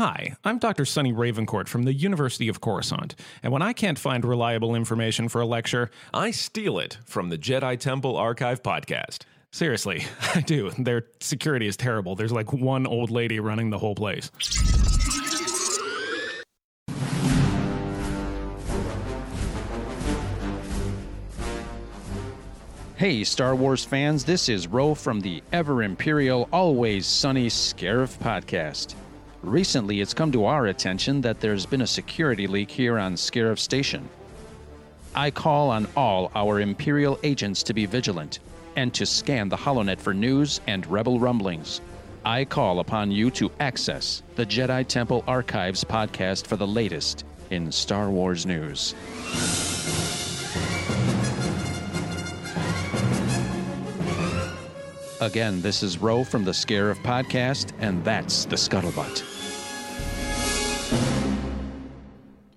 Hi, I'm Dr. Sunny Ravencourt from the University of Coruscant, and when I can't find reliable information for a lecture, I steal it from the Jedi Temple Archive podcast. seriously, I do. Their security is terrible. There's like one old lady running the whole place. Hey, Star Wars fans, this is Ro from the Ever Imperial, Always Sunny Scarif podcast. Recently, it's come to our attention that there's been a security leak here on Scarif Station. I call on all our Imperial agents to be vigilant and to scan the HoloNet for news and rebel rumblings. I call upon you to access the Jedi Temple Archives podcast for the latest in Star Wars news. Again, this is Ro from the Scarif podcast, and that's the Scuttlebutt.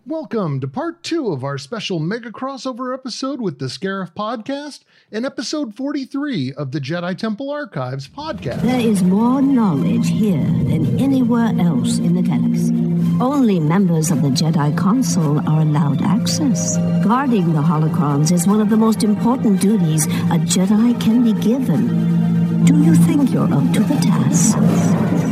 Welcome to part two of our special mega crossover episode with the Scarif podcast and episode 43 of the Jedi Temple Archives podcast. There is more knowledge here than anywhere else in the galaxy. Only members of the Jedi Council are allowed access. Guarding the holocrons is one of the most important duties a Jedi can be given. Do you think you're up to the task?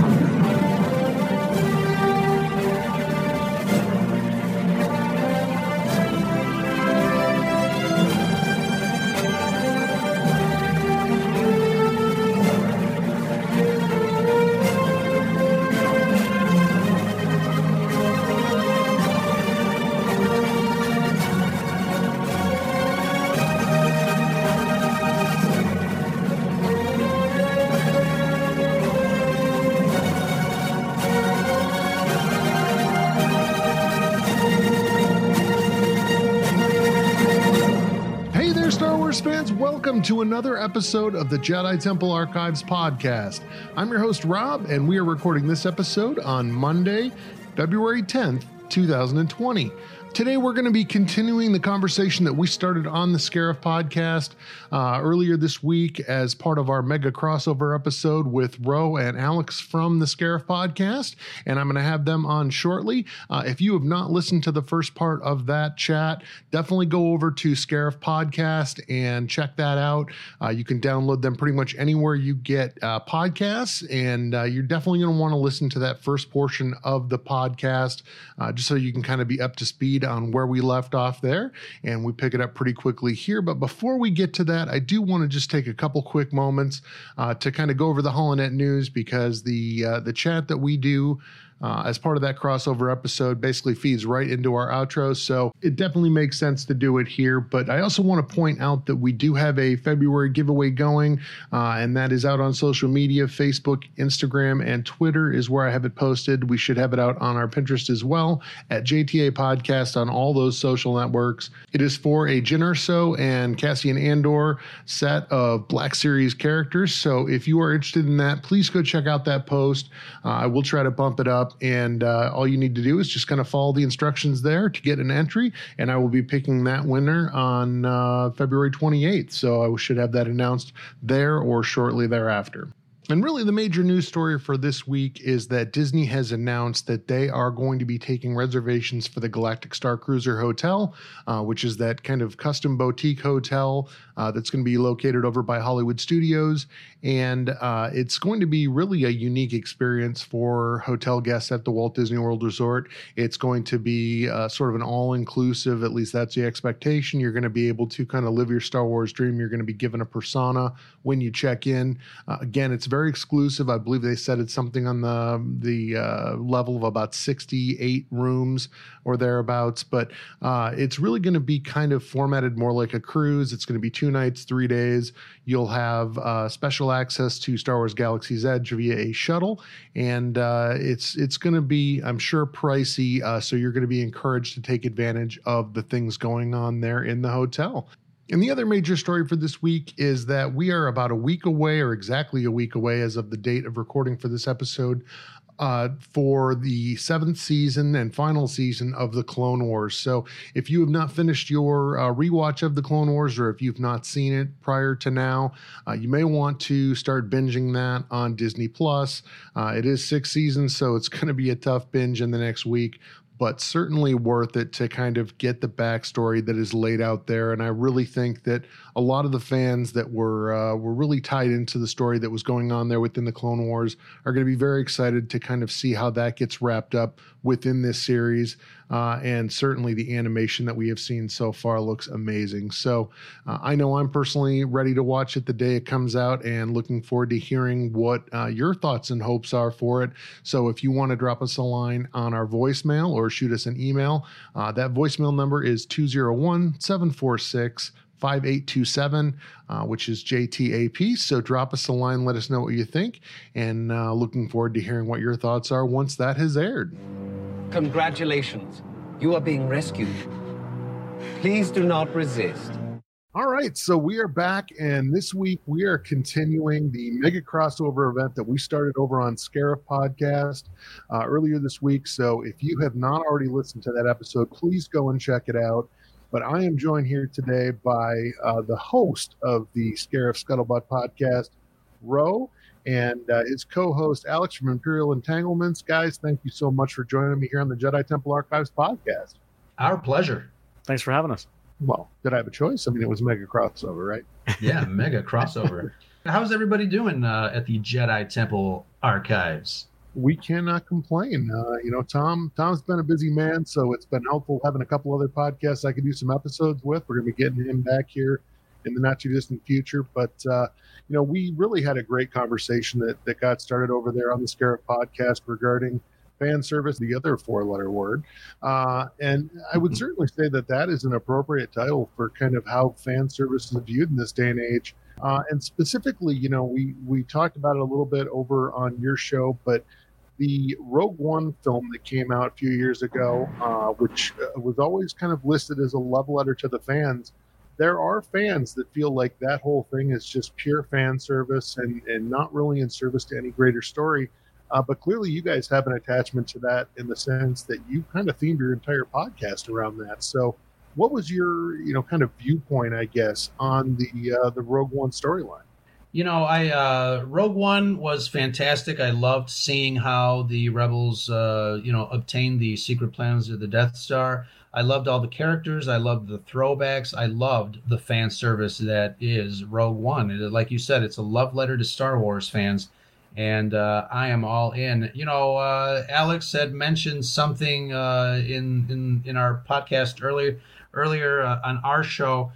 Another episode of the Jedi Temple Archives podcast. I'm your host, Rob, and we are recording this episode on Monday, February 10th, 2020. Today, we're going to be continuing the conversation that we started on the Scarif podcast uh, earlier this week as part of our mega crossover episode with Ro and Alex from the Scarif podcast. And I'm going to have them on shortly. Uh, if you have not listened to the first part of that chat, definitely go over to Scarif podcast and check that out. Uh, you can download them pretty much anywhere you get uh, podcasts. And uh, you're definitely going to want to listen to that first portion of the podcast uh, just so you can kind of be up to speed on where we left off there. And we pick it up pretty quickly here. But before we get to that, I do want to just take a couple quick moments uh, to kind of go over the HoloNet news because the uh, the chat that we do uh, as part of that crossover episode basically feeds right into our outro. So it definitely makes sense to do it here. But I also want to point out that we do have a February giveaway going, uh, and that is out on social media Facebook, Instagram, and Twitter is where I have it posted. We should have it out on our Pinterest as well at JTA Podcast on all those social networks. It is for a Jyn Erso and Cassian Andor set of Black Series characters. So if you are interested in that, please go check out that post. Uh, I will try to bump it up, and uh, all you need to do is just kind of follow the instructions there to get an entry, and I will be picking that winner on uh, February 28th. So I should have that announced there or shortly thereafter. And really, the major news story for this week is that Disney has announced that they are going to be taking reservations for the Galactic Star Cruiser Hotel, uh, which is that kind of custom boutique hotel uh, that's going to be located over by Hollywood Studios. And uh, it's going to be really a unique experience for hotel guests at the Walt Disney World Resort. It's going to be uh, sort of an all inclusive, at least that's the expectation. You're going to be able to kind of live your Star Wars dream. You're going to be given a persona when you check in. Uh, again, it's very exclusive. I believe they said it's something on the the uh, level of about 68 rooms or thereabouts. But it's really going to be kind of formatted more like a cruise. It's going to be two nights, three days. You'll have uh, special access to Star Wars Galaxy's Edge via a shuttle, and uh, it's it's going to be, I'm sure, pricey. Uh, so you're going to be encouraged to take advantage of the things going on there in the hotel. And the other major story for this week is that we are about a week away, or exactly a week away as of the date of recording for this episode, uh, for the seventh season and final season of the Clone Wars. So if you have not finished your uh, rewatch of the Clone Wars, or if you've not seen it prior to now, uh, you may want to start binging that on Disney Plus. Uh, it is six seasons, so it's going to be a tough binge in the next week but certainly worth it to kind of get the backstory that is laid out there. And I really think that a lot of the fans that were uh, were really tied into the story that was going on there within the Clone Wars are going to be very excited to kind of see how that gets wrapped up within this series. Uh, and certainly the animation that we have seen so far looks amazing. So uh, I know I'm personally ready to watch it the day it comes out and looking forward to hearing what uh, your thoughts and hopes are for it. So if you want to drop us a line on our voicemail or shoot us an email, uh, that voicemail number is 201 746 5827, uh, which is JTAP. So drop us a line, let us know what you think, and uh, looking forward to hearing what your thoughts are once that has aired. Congratulations. You are being rescued. Please do not resist. All right, so we are back, and this week we are continuing the mega crossover event that we started over on Scarif Podcast uh, earlier this week. So if you have not already listened to that episode, please go and check it out. But I am joined here today by uh, the host of the Scarif Scuttlebutt podcast, Ro, and uh, his co-host Alex from Imperial Entanglements. Guys, thank you so much for joining me here on the Jedi Temple Archives podcast. Our pleasure. Thanks for having us. Well, did I have a choice? I mean, it was mega crossover, right? Yeah, mega crossover. How's everybody doing uh, at the Jedi Temple Archives? We cannot complain. Uh, you know, Tom. Tom's been a busy man, so it's been helpful having a couple other podcasts I could do some episodes with. We're going to be getting him back here in the not too distant future. But uh, you know, we really had a great conversation that that got started over there on the Scarif podcast regarding fan service, the other four letter word. Uh, and I would certainly say that that is an appropriate title for kind of how fan service is viewed in this day and age. Uh, and specifically, you know, we, we talked about it a little bit over on your show, but the Rogue One film that came out a few years ago, uh, which uh, was always kind of listed as a love letter to the fans, there are fans that feel like that whole thing is just pure fan service and, and not really in service to any greater story. Uh, but clearly, you guys have an attachment to that in the sense that you kind of themed your entire podcast around that. So, what was your, you know, kind of viewpoint, I guess, on the uh, the Rogue One storyline? You know, I uh, Rogue One was fantastic. I loved seeing how the rebels, uh, you know, obtained the secret plans of the Death Star. I loved all the characters. I loved the throwbacks. I loved the fan service that is Rogue One. It, like you said, it's a love letter to Star Wars fans, and uh, I am all in. You know, uh, Alex had mentioned something uh, in in in our podcast earlier earlier uh, on our show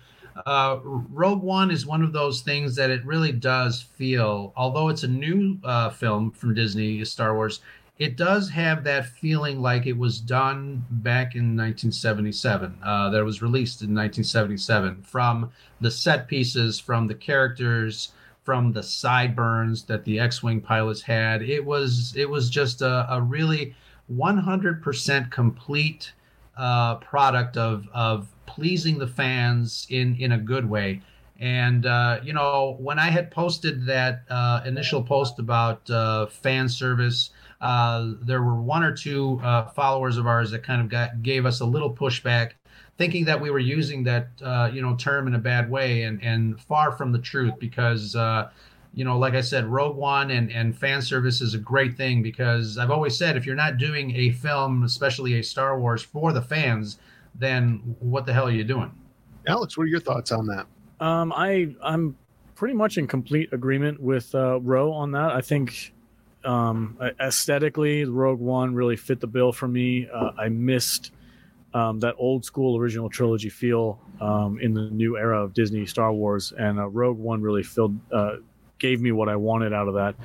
uh, Rogue One is one of those things that it really does feel, although it's a new uh, film from Disney, Star Wars, it does have that feeling like it was done back in 1977, uh, that was released in 1977 from the set pieces, from the characters, from the sideburns that the X-wing pilots had. It was it was just a, a really 100% complete uh, product of of pleasing the fans in in a good way. And uh, you know, when I had posted that uh, initial post about uh, fan service, uh, there were one or two uh, followers of ours that kind of got gave us a little pushback, thinking that we were using that uh, you know term in a bad way, and and far from the truth because. you know, like I said, Rogue One and, and fan service is a great thing because I've always said if you're not doing a film, especially a Star Wars, for the fans, then what the hell are you doing? Alex, what are your thoughts on that? Um, I I'm pretty much in complete agreement with uh, Ro on that. I think um, aesthetically, Rogue One really fit the bill for me. Uh, I missed um, that old school original trilogy feel um, in the new era of Disney Star Wars, and uh, Rogue One really filled uh, gave me what I wanted out of that.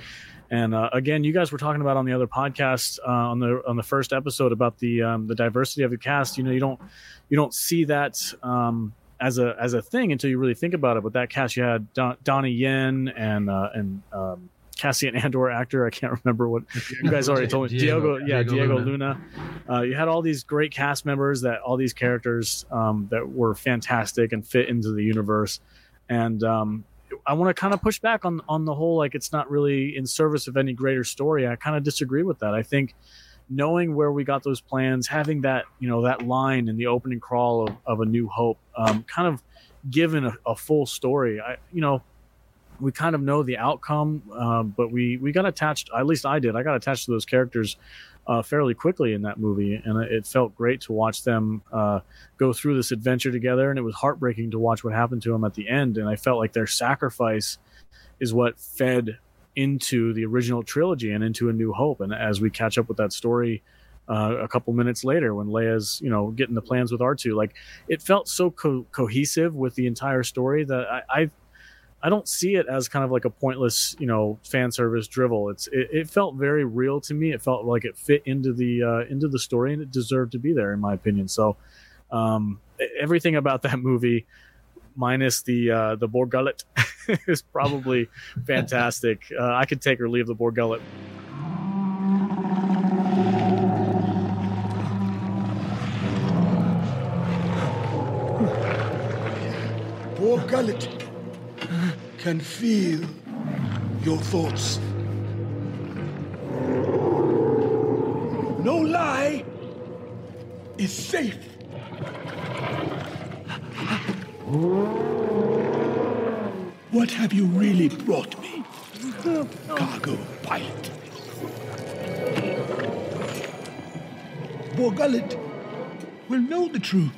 And uh, again, you guys were talking about on the other podcast uh, on the on the first episode about the um, the diversity of the cast. You know, you don't you don't see that um, as a as a thing until you really think about it. But that cast, you had Don, Donnie Yen and uh, and um, Cassian Andor actor. I can't remember what you guys already told me. Diego, Diego yeah, Diego, Diego Luna. Luna. Uh, you had all these great cast members that all these characters um, that were fantastic and fit into the universe. And um, I want to kind of push back on on the whole like it's not really in service of any greater story. I kind of disagree with that. I think knowing where we got those plans, having that you know that line in the opening crawl of, of A New Hope, um, kind of given a, a, full story. I you know we kind of know the outcome, uh, but we we got attached. At least I did. I got attached to those characters uh, fairly quickly in that movie, and it felt great to watch them uh, go through this adventure together. And it was heartbreaking to watch what happened to them at the end. And I felt like their sacrifice is what fed into the original trilogy and into A New Hope. And as we catch up with that story. Uh, a couple minutes later, when Leia's, you know, getting the plans with R2, like it felt so co- cohesive with the entire story that I, I I don't see it as kind of like a pointless, you know, fan service drivel. It's it, it felt very real to me. It felt like it fit into the uh, into the story and it deserved to be there, in my opinion. So, um, everything about that movie, minus the uh, the Bor Gullet, is probably fantastic. Uh, I could take or leave the Bor Gullet. Bor Gullet can feel your thoughts. No lie is safe. What have you really brought me, cargo pilot? Bor Gullet will know the truth.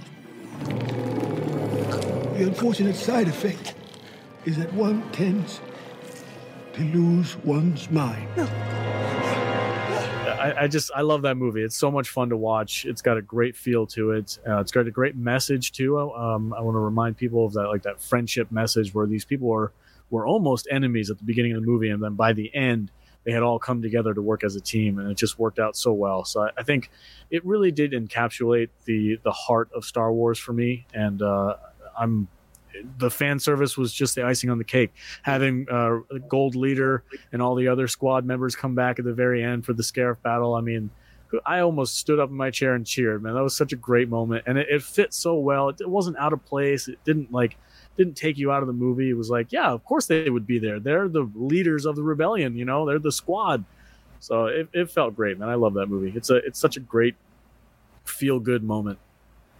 The unfortunate side effect is that one tends to lose one's mind. I, I, just I love that movie. It's so much fun to watch. It's got a great feel to it. Uh, it's got a great message too. Um, I want to remind people of that like that friendship message where these people were were almost enemies at the beginning of the movie, and then by the end they had all come together to work as a team, and it just worked out so well. So I, I think it really did encapsulate the the heart of Star Wars for me, and uh, I'm the fan service was just the icing on the cake. Having uh, Gold Leader and all the other squad members come back at the very end for the Scarif battle. I mean, I almost stood up in my chair and cheered. Man, that was such a great moment, and it, it fit so well. It, it, wasn't out of place. It didn't like didn't take you out of the movie. It was like, yeah, of course they would be there. They're the leaders of the rebellion. You know, they're the squad. So it, it felt great, man. I love that movie. It's a it's such a great feel good moment.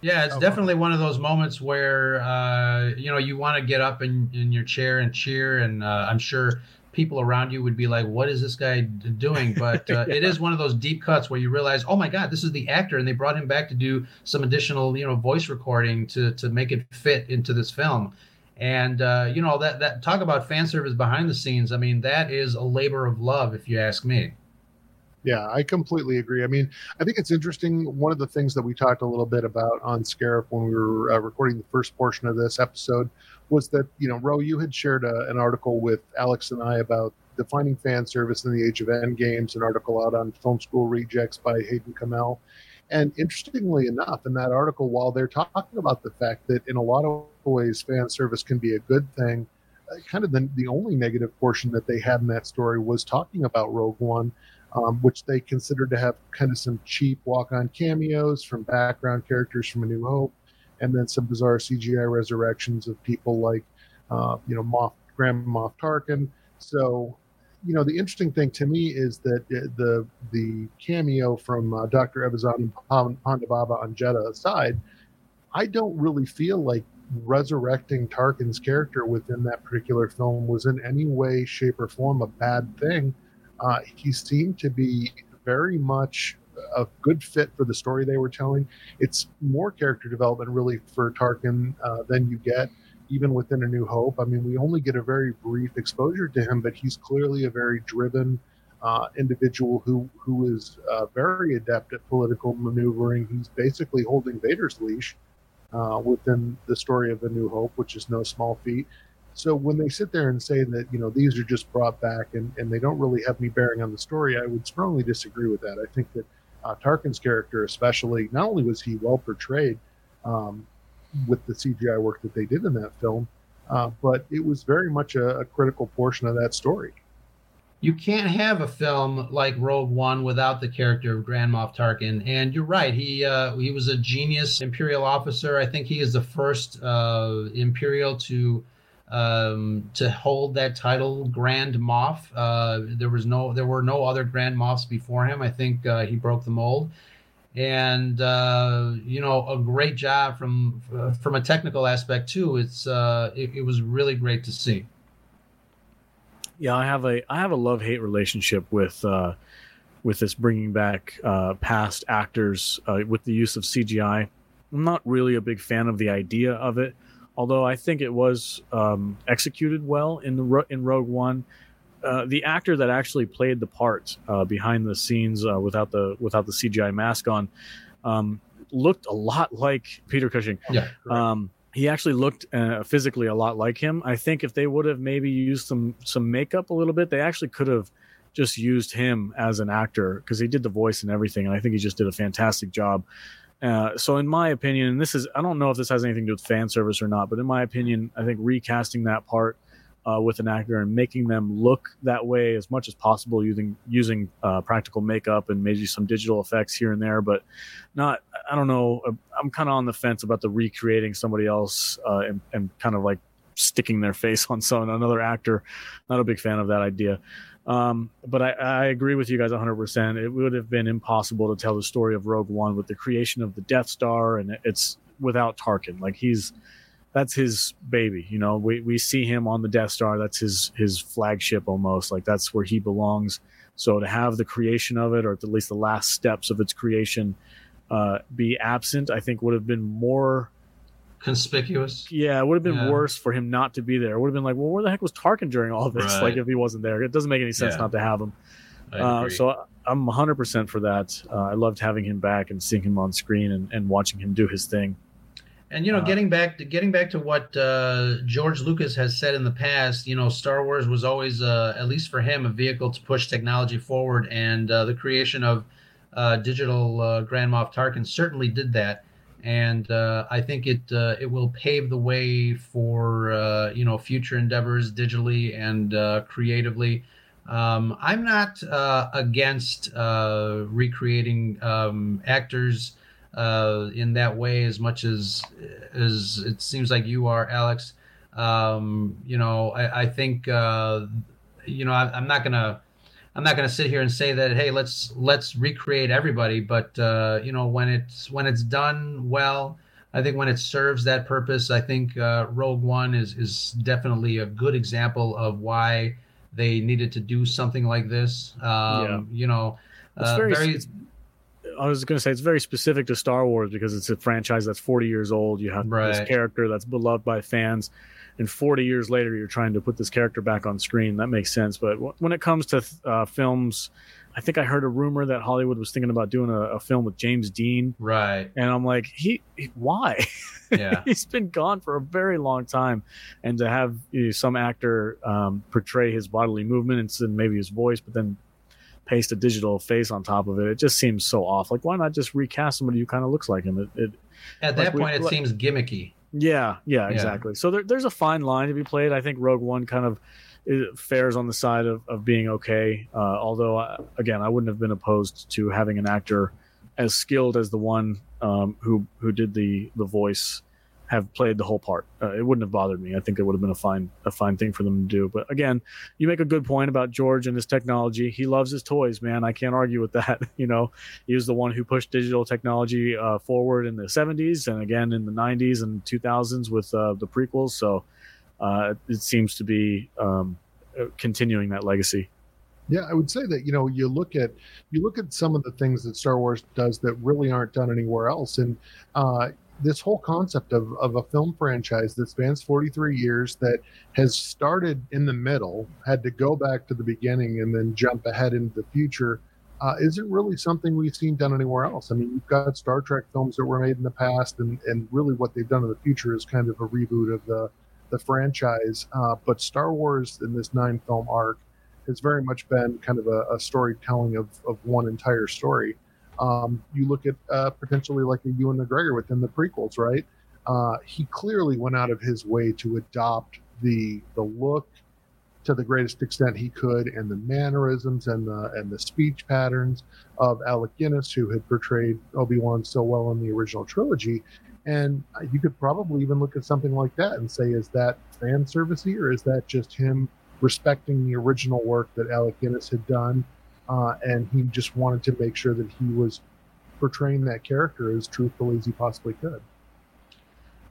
Yeah, it's oh, definitely one of those moments where uh, you know you want to get up in, in your chair and cheer, and uh, I'm sure people around you would be like, "What is this guy doing?" But uh, yeah. it is one of those deep cuts where you realize, "Oh my God, this is the actor," and they brought him back to do some additional, you know, voice recording to to make it fit into this film. And uh, you know that that talk about fan service behind the scenes. I mean, that is a labor of love, if you ask me. Yeah, I completely agree. I mean, I think it's interesting. One of the things that we talked a little bit about on Scarif when we were uh, recording the first portion of this episode was that, you know, Ro, you had shared a, an article with Alex and I about defining fan service in the age of end games, an article out on Film School Rejects by Hayden Kamel. And interestingly enough, in that article, while they're talking about the fact that in a lot of ways fan service can be a good thing, uh, kind of the, the only negative portion that they had in that story was talking about Rogue One um, which they considered to have kind of some cheap walk-on cameos from background characters from A New Hope, and then some bizarre CGI resurrections of people like, uh, you know, Moff, Grand Moff Tarkin. So, you know, the interesting thing to me is that the the cameo from uh, Dr. Evazani Ponda Baba on Jedha aside, I don't really feel like resurrecting Tarkin's character within that particular film was in any way, shape, or form a bad thing uh, he seemed to be very much a good fit for the story they were telling. It's more character development, really, for Tarkin uh, than you get even within A New Hope. I mean, we only get a very brief exposure to him, but he's clearly a very driven uh, individual who who is uh, very adept at political maneuvering. He's basically holding Vader's leash uh, within the story of A New Hope, which is no small feat. So when they sit there and say that you know these are just brought back and, and they don't really have any bearing on the story, I would strongly disagree with that. I think that uh, Tarkin's character, especially, not only was he well portrayed um, with the CGI work that they did in that film, uh, but it was very much a, a, critical portion of that story. You can't have a film like Rogue One without the character of Grand Moff Tarkin, and you're right. He uh, he was a genius Imperial officer. I think he is the first uh, Imperial to um, to hold that title, Grand Moff. Uh, there was no, there were no other Grand Moffs before him. I think uh, he broke the mold, and uh, you know, a great job from uh, from a technical aspect too. It's uh, it, it was really great to see. Yeah, I have a I have a love hate relationship with uh, with this bringing back uh, past actors with the use of CGI. I'm not really a big fan of the idea of it, although I think it was um, executed well in the in Rogue One. Uh, the actor that actually played the part uh, behind the scenes uh, without the without the CGI mask on um, looked a lot like Peter Cushing. Yeah. Um, he actually looked uh, physically a lot like him. I think if they would have maybe used some some makeup a little bit, they actually could have just used him as an actor because he did the voice and everything, and I think he just did a fantastic job. Uh, so, in my opinion, and this is I don't know if this has anything to do with fan service or not, but in my opinion, I think recasting that part uh, with an actor and making them look that way as much as possible using using uh, practical makeup and maybe some digital effects here and there, but not. I don't know. I'm kind of on the fence about the recreating somebody else uh, and, and kind of like sticking their face on some another actor. Not a big fan of that idea. Um, but I, I, agree with you guys 100%. It would have been impossible to tell the story of Rogue One with the creation of the Death Star, and it's without Tarkin. Like he's that's his baby. You know, we, we see him on the Death Star. That's his his flagship almost. Like that's where he belongs. So to have the creation of it, or at least the last steps of its creation, uh, be absent, I think would have been more conspicuous. Yeah, it would have been yeah. worse for him not to be there. It would have been like, well, where the heck was Tarkin during all this? Right. Like if he wasn't there, it doesn't make any sense yeah. not to have him. Uh, so I'm 100% for that. Uh, I loved having him back and seeing him on screen and, and watching him do his thing. And you know, uh, getting back to getting back to what uh, George Lucas has said in the past, you know, Star Wars was always, uh, at least for him, a vehicle to push technology forward, and uh, the creation of uh, digital uh, Grand Moff Tarkin certainly did that. And I think it it will pave the way for you know future endeavors digitally and creatively. Um, I'm not against recreating um, actors uh, in that way as much as as it seems like you are, Alex. Um, you know, I, I think uh, you know I, am not gonna I'm not gonna sit here and say that hey let's let's recreate everybody, but uh, you know when it's when it's done well. I think when it serves that purpose, I think uh, Rogue One is is definitely a good example of why they needed to do something like this. Um, yeah. You know, uh, very, very I was going to say it's very specific to Star Wars because it's a franchise that's 40 years old. You have right. this character that's beloved by fans, and 40 years later, you're trying to put this character back on screen. That makes sense. But when it comes to uh, films, I think I heard a rumor that Hollywood was thinking about doing a, a film with James Dean. Right. And I'm like, he, he why? Yeah. He's been gone for a very long time, and to have you know, some actor um, portray his bodily movements and maybe his voice, but then paste a digital face on top of it. It just seems so off. Like, why not just recast somebody who kind of looks like him? It, it at that like point, we, it seems gimmicky. Yeah, yeah, exactly. Yeah. So there, there's a fine line to be played. I think Rogue One kind of fares on the side of, of being okay. Uh, although, I, again, I wouldn't have been opposed to having an actor as skilled as the one um, who who did the the voice have played the whole part. Uh, it wouldn't have bothered me. I think it would have been a fine a fine thing for them to do. But again, you make a good point about George and his technology. He loves his toys, man. I can't argue with that. you know, he was the one who pushed digital technology uh, forward in the 70s and again in the 90s and 2000s with uh, the prequels. So uh, it seems to be um, uh, continuing that legacy. Yeah, I would say that you know you look at you look at some of the things that Star Wars does that really aren't done anywhere else, and uh, this whole concept of, of a film franchise that spans 43 years that has started in the middle had to go back to the beginning and then jump ahead into the future uh, isn't really something we've seen done anywhere else. I mean you've got star trek films that were made in the past and, and really what they've done in the future is kind of a reboot of the, the franchise uh, but star wars in this nine film arc has very much been kind of a, a storytelling of, of one entire story um, you look at uh, potentially like a Ewan McGregor within the prequels, right? Uh, he clearly went out of his way to adopt the the look to the greatest extent he could, and the mannerisms and the and the speech patterns of Alec Guinness, who had portrayed Obi Wan so well in the original trilogy. And you could probably even look at something like that and say, is that fan servicey or is that just him respecting the original work that Alec Guinness had done? Uh, and he just wanted to make sure that he was portraying that character as truthfully as he possibly could.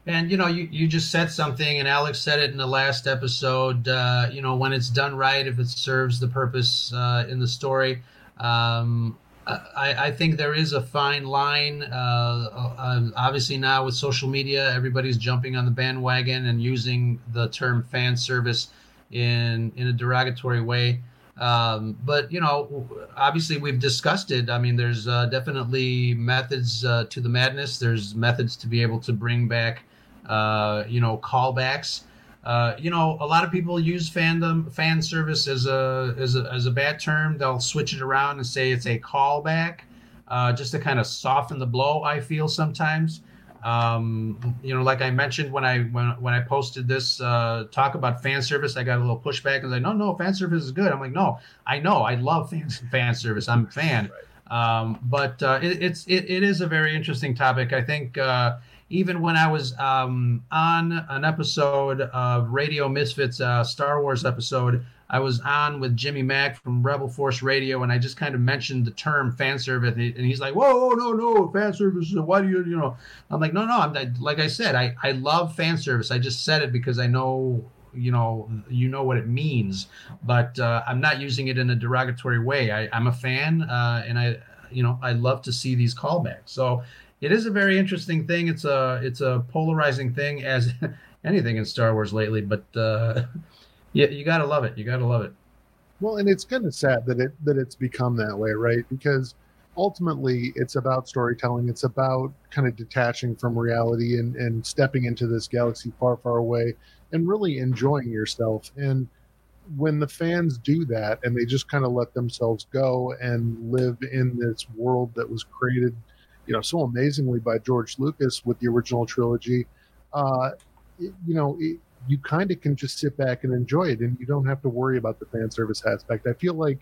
And you know, you, you just said something, and Alex said it in the last episode. Uh, you know, when it's done right, if it serves the purpose uh, in the story, um, I, I, think there is a fine line. Uh, uh, obviously, now with social media, everybody's jumping on the bandwagon and using the term fan service in in a derogatory way. Um, but you know, obviously, we've discussed it. I mean, there's uh, definitely methods uh, to the madness. There's methods to be able to bring back, uh, you know, callbacks. Uh, you know, a lot of people use fandom fan service as a as a as a bad term. They'll switch it around and say it's a callback, uh, just to kind of soften the blow. I feel sometimes. Um, you know, like I mentioned when I when when I posted this uh, talk about fan service, I got a little pushback and I'm like, no, no, fan service is good. I'm like, no, I know, I love fan fan service. I'm a fan. Um, but uh, it, it's it, it is a very interesting topic. I think uh, even when I was um, on an episode of Radio Misfits, uh, Star Wars episode, I was on with Jimmy Mac from Rebel Force Radio, and I just kind of mentioned the term fan service, and he's like, "Whoa, no, no, fan service! Why do you, you know?" I'm like, "No, no, I'm like I said, I I love fan service. I just said it because I know." You know, you know what it means, but uh, I'm not using it in a derogatory way. I, I'm a fan, uh, and I, you know, I love to see these callbacks. So it is a very interesting thing. It's a it's a polarizing thing as anything in Star Wars lately. But uh, yeah, you gotta love it. You gotta love it. Well, and it's kind of sad that it that it's become that way, right? Because ultimately, it's about storytelling. It's about kind of detaching from reality and and stepping into this galaxy far, far away, and really enjoying yourself. And when the fans do that and they just kind of let themselves go and live in this world that was created you know so amazingly by George Lucas with the original trilogy. Uh, you know, it, you kind of can just sit back and enjoy it, and you don't have to worry about the fan service aspect. I feel like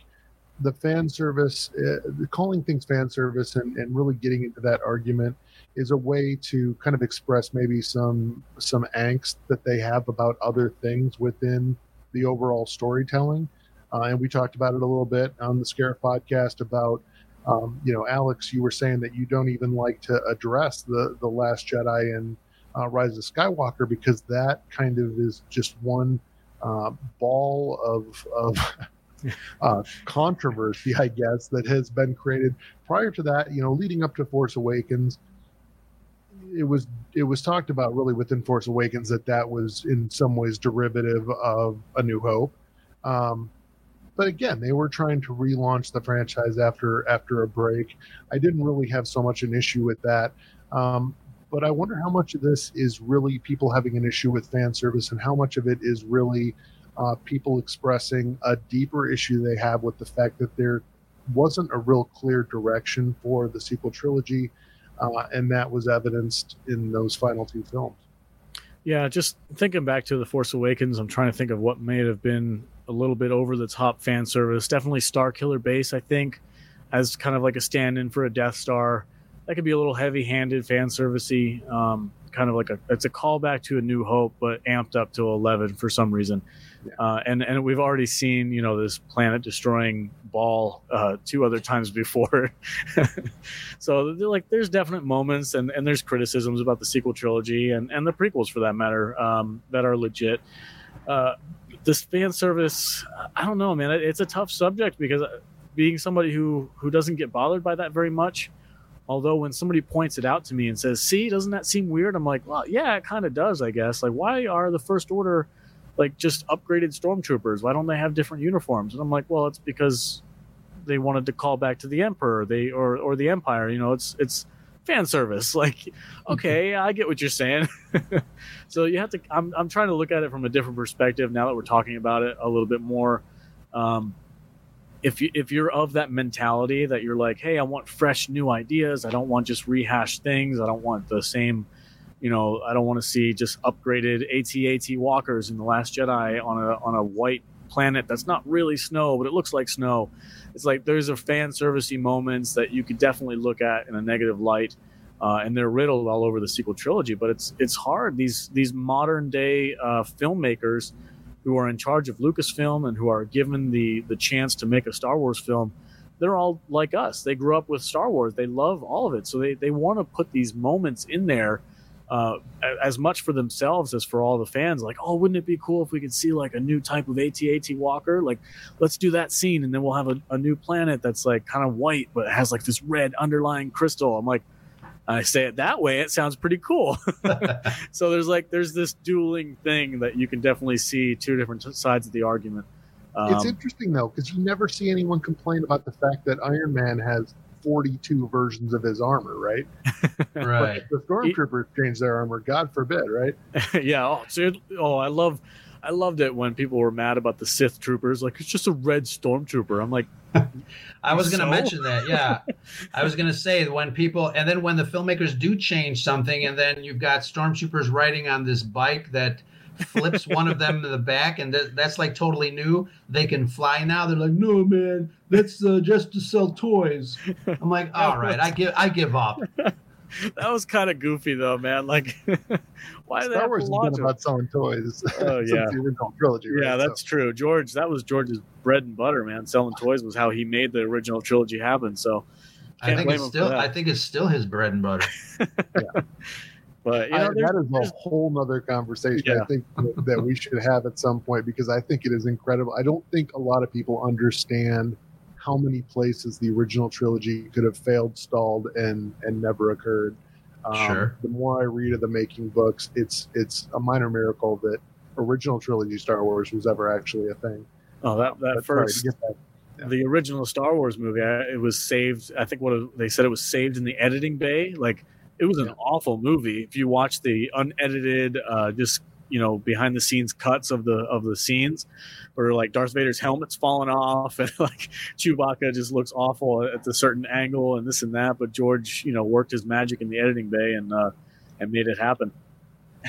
the fan service, uh, calling things fan service, and, and really getting into that argument is a way to kind of express maybe some some angst that they have about other things within the overall storytelling. Uh, and we talked about it a little bit on the Scarif podcast about um, you know, Alex, you were saying that you don't even like to address the the Last Jedi and uh, Rise of Skywalker because that kind of is just one uh, ball of of uh, controversy, I guess, that has been created. Prior to that, you know, leading up to Force Awakens, it was it was talked about really within Force Awakens that that was in some ways derivative of A New Hope. Um, but again, they were trying to relaunch the franchise after after a break. I didn't really have so much an issue with that. Um, but I wonder how much of this is really people having an issue with fan service and how much of it is really uh, people expressing a deeper issue they have with the fact that there wasn't a real clear direction for the sequel trilogy, uh, and that was evidenced in those final two films. Yeah, just thinking back to The Force Awakens, I'm trying to think of what may have been a little bit over the top fan service. Definitely Star Killer Base, I think, as kind of like a stand in for a Death Star. That could be a little heavy handed fan servicey. Um, kind of like a it's a callback to a New Hope, but amped up to eleven for some reason. Yeah. Uh, and and we've already seen you know this planet destroying ball uh, two other times before. so like there's definite moments and and there's criticisms about the sequel trilogy and and the prequels for that matter um, that are legit. Uh, this fan service, I don't know, man. It's a tough subject because uh, being somebody who who doesn't get bothered by that very much. Although when somebody points it out to me and says, "See, doesn't that seem weird?" I'm like, "Well, yeah, it kind of does, I guess. Like, why are the First Order like just upgraded stormtroopers? Why don't they have different uniforms?" And I'm like, "Well, it's because they wanted to call back to the Emperor, they or or the Empire. You know, it's it's." fan service. Like, okay, I get what you're saying. so you have to. I'm I'm trying to look at it from a different perspective now that we're talking about it a little bit more. Um, if you if you're of that mentality that you're like, hey, I want fresh new ideas. I don't want just rehashed things. I don't want the same. You know, I don't want to see just upgraded AT-AT walkers in the Last Jedi on a on a white planet that's not really snow, but it looks like snow. It's like there's a fan servicey moments that you could definitely look at in a negative light. uh, and they're riddled all over the sequel trilogy. But it's it's hard. These these modern day uh, filmmakers who are in charge of Lucasfilm and who are given the the chance to make a Star Wars film, they're all like us. They grew up with Star Wars. They love all of it, so they they want to put these moments in there. Uh, as much for themselves as for all the fans, like, oh, wouldn't it be cool if we could see like a new type of AT-AT Walker? Like, let's do that scene, and then we'll have a, a new planet that's like kind of white, but it has like this red underlying crystal. I'm like, I say it that way, it sounds pretty cool. so there's like there's this dueling thing that you can definitely see two different sides of the argument. Um, it's interesting though because you never see anyone complain about the fact that Iron Man has 42 versions of his armor, right? right. But the stormtroopers change their armor. God forbid, right? yeah. Oh, so, oh, I love. I loved it when people were mad about the Sith troopers. Like it's just a red stormtrooper. I'm like, I was going to So? mention that. Yeah, I was going to say when people, and then when the filmmakers do change something, and then you've got stormtroopers riding on this bike that flips one of them in the back, and that, that's like totally new. They can fly now. They're like, no, man, that's uh, just to sell toys. I'm like, all right, I give, I give up. that was kind of goofy though, man. Like, why did they Star Wars to has launch been about selling toys Oh, yeah. the original trilogy. Right? Yeah, that's true. George, that was George's bread and butter, man. Selling toys was how he made the original trilogy happen. So, I think it's still. I think it's still his bread and butter. but you know, there's- that is a whole nother conversation Yeah. I think that, that we should have at some point because I think it is incredible. I don't think a lot of people understand how many places the original trilogy could have failed, stalled, and and never occurred. Um, Sure. The more I read of the making books, it's it's a minor miracle that original trilogy Star Wars was ever actually a thing. oh, that that But first get that the original Star Wars movie, I, it was saved. I think what it- they said it was saved in the editing bay. Like it was an awful movie. If you watch the unedited, uh, just you know, behind the scenes cuts of the of the scenes, where like Darth Vader's helmet's falling off, and like Chewbacca just looks awful at a certain angle, and this and that. But George, you know, worked his magic in the editing bay and uh, and made it happen.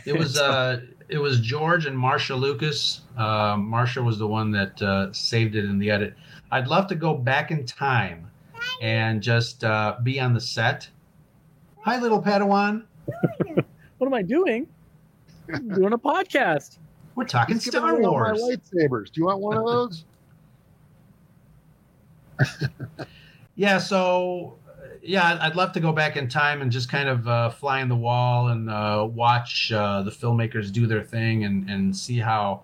It was uh, it was George and Marcia Lucas. Uh, Marcia was the one that uh, saved it in the edit. I'd love to go back in time and just uh, be on the set. Hi, little Padawan. What am I doing? Doing a podcast. We're talking Star Wars. Lightsabers. Do you want one of those? Yeah, so yeah, I'd- I'd love to go back in time and just kind of uh, fly in the wall and uh, watch uh, the filmmakers do their thing and and see how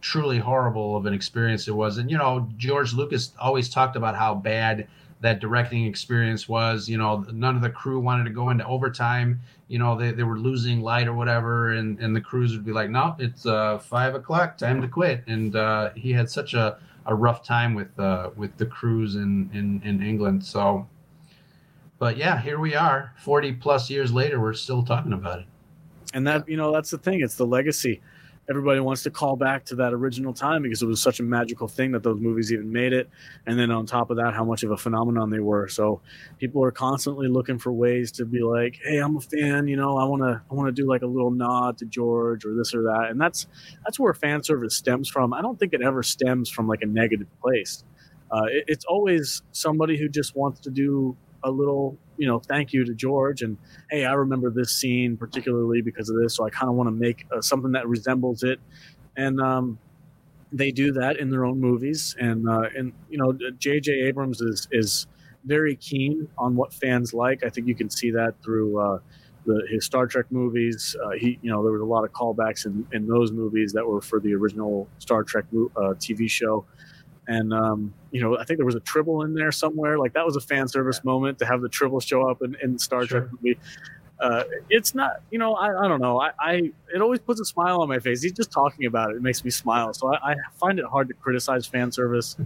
truly horrible of an experience it was. And you know, George Lucas always talked about how bad that directing experience was. You know, none of the crew wanted to go into overtime. You know, they, they were losing light or whatever, and, and the crews would be like, "No, it's uh, five o'clock, time to quit." And uh, he had such a, a rough time with uh, with the crews in, in in England. So, but yeah, here we are, forty plus years later, we're still talking about it. and that you know that's the thing it's the legacy everybody wants to call back to that original time because it was such a magical thing that those movies even made it. And then on top of that how much of a phenomenon they were. So people are constantly looking for ways to be like hey i'm a fan you know i want to i want to do like a little nod to george or this or that. And that's that's where fan service stems from. I don't think it ever stems from like a negative place. Uh, it, it's always somebody who just wants to do a little you know thank you to george and hey, I remember this scene particularly because of this, so I kind of want to make uh, something that resembles it. And um, they do that in their own movies. And uh, and you know, J.J. Abrams is is very keen on what fans like. I think you can see that through. Uh, the, his Star Trek movies, uh, he, you know, there was a lot of callbacks in, in those movies that were for the original Star Trek uh, TV show, and um, you know, I think there was a Tribble in there somewhere. Like that was a fan service moment to have the Tribble show up in, in Star Trek movie. Uh, it's not, you know, I, I don't know. I, I it always puts a smile on my face. He's just talking about it. It makes me smile. So I, I find it hard to criticize fan service.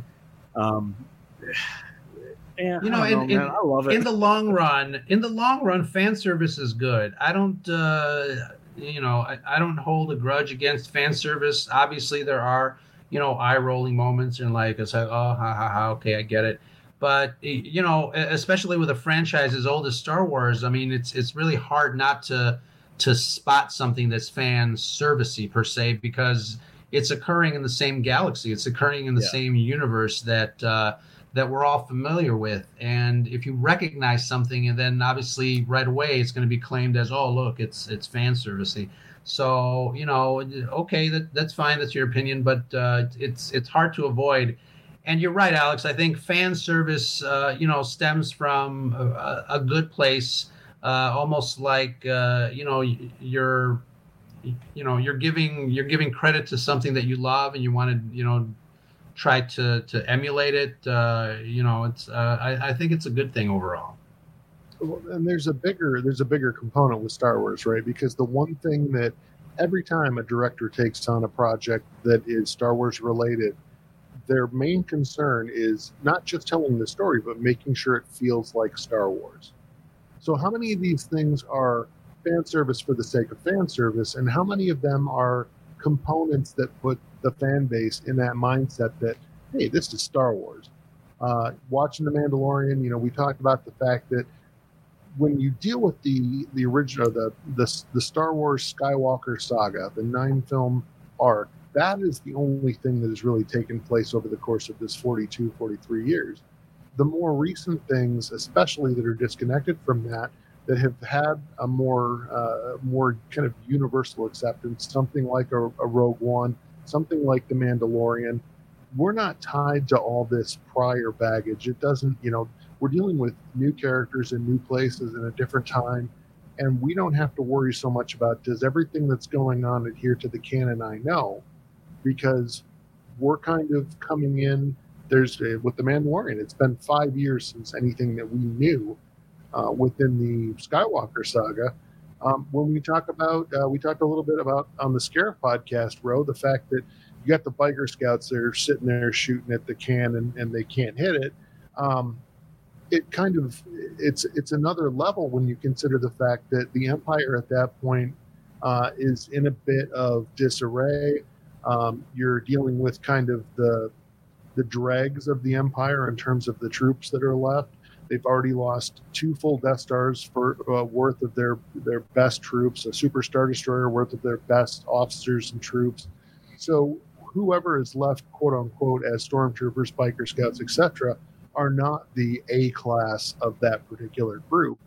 Um, yeah, You know, I, know, in, man. I love it. in the long run, in the long run, fan service is good. I don't, uh, you know, I, I don't hold a grudge against fan service. Obviously, there are, you know, eye rolling moments and like it's like, oh, ha ha ha, okay, I get it. But you know, especially with a franchise as old as Star Wars, I mean, it's it's really hard not to to spot something that's fan servicey per se because it's occurring in the same galaxy. It's occurring in the Yeah. same universe that. Uh, that we're all familiar with. And if you recognize something, and then obviously right away it's going to be claimed as, oh, look, it's it's fan servicey. So you know, okay, that that's fine. That's your opinion, but uh, it's it's hard to avoid. And you're right, Alex. I think fan service, uh, you know, stems from a, a good place, uh, almost like uh, you know you're, you know, you're giving you're giving credit to something that you love and you want to, you know, try to to emulate it. Uh, you know, it's uh, I, I think it's a good thing overall. And there's a bigger there's a bigger component with Star Wars, right? Because the one thing that every time a director takes on a project that is Star Wars related, their main concern is not just telling the story, but making sure it feels like Star Wars. So, how many of these things are fan service for the sake of fan service, and how many of them are components that put the fan base in that mindset that, hey, this is Star Wars. Uh, watching The Mandalorian, you know, we talked about the fact that when you deal with the the original the the, the Star Wars Skywalker saga, the nine film arc, that is the only thing that has really taken place over the course of this 42, 43 years. The more recent things, especially that are disconnected from that, that have had a more uh, more kind of universal acceptance, something like a, a Rogue One, something like The Mandalorian, we're not tied to all this prior baggage. It doesn't, you know, we're dealing with new characters in new places in a different time. And we don't have to worry so much about does everything that's going on adhere to the canon I know? Because we're kind of coming in. There's uh, with the Mandalorian, it's been five years since anything that we knew uh, within the Skywalker saga. Um, when we talk about, uh, we talked a little bit about on the Scarif podcast, Ro the fact that you got the biker scouts that are sitting there shooting at the can and, and they can't hit it. Um, it kind of it's it's another level when you consider the fact that the empire at that point uh, is in a bit of disarray. Um, you're dealing with kind of the the dregs of the empire in terms of the troops that are left. They've already lost two full Death Stars for uh, worth of their their best troops, a Super Star Destroyer worth of their best officers and troops. So whoever is left, quote unquote, as stormtroopers, biker scouts, etc., are not the A class of that particular group.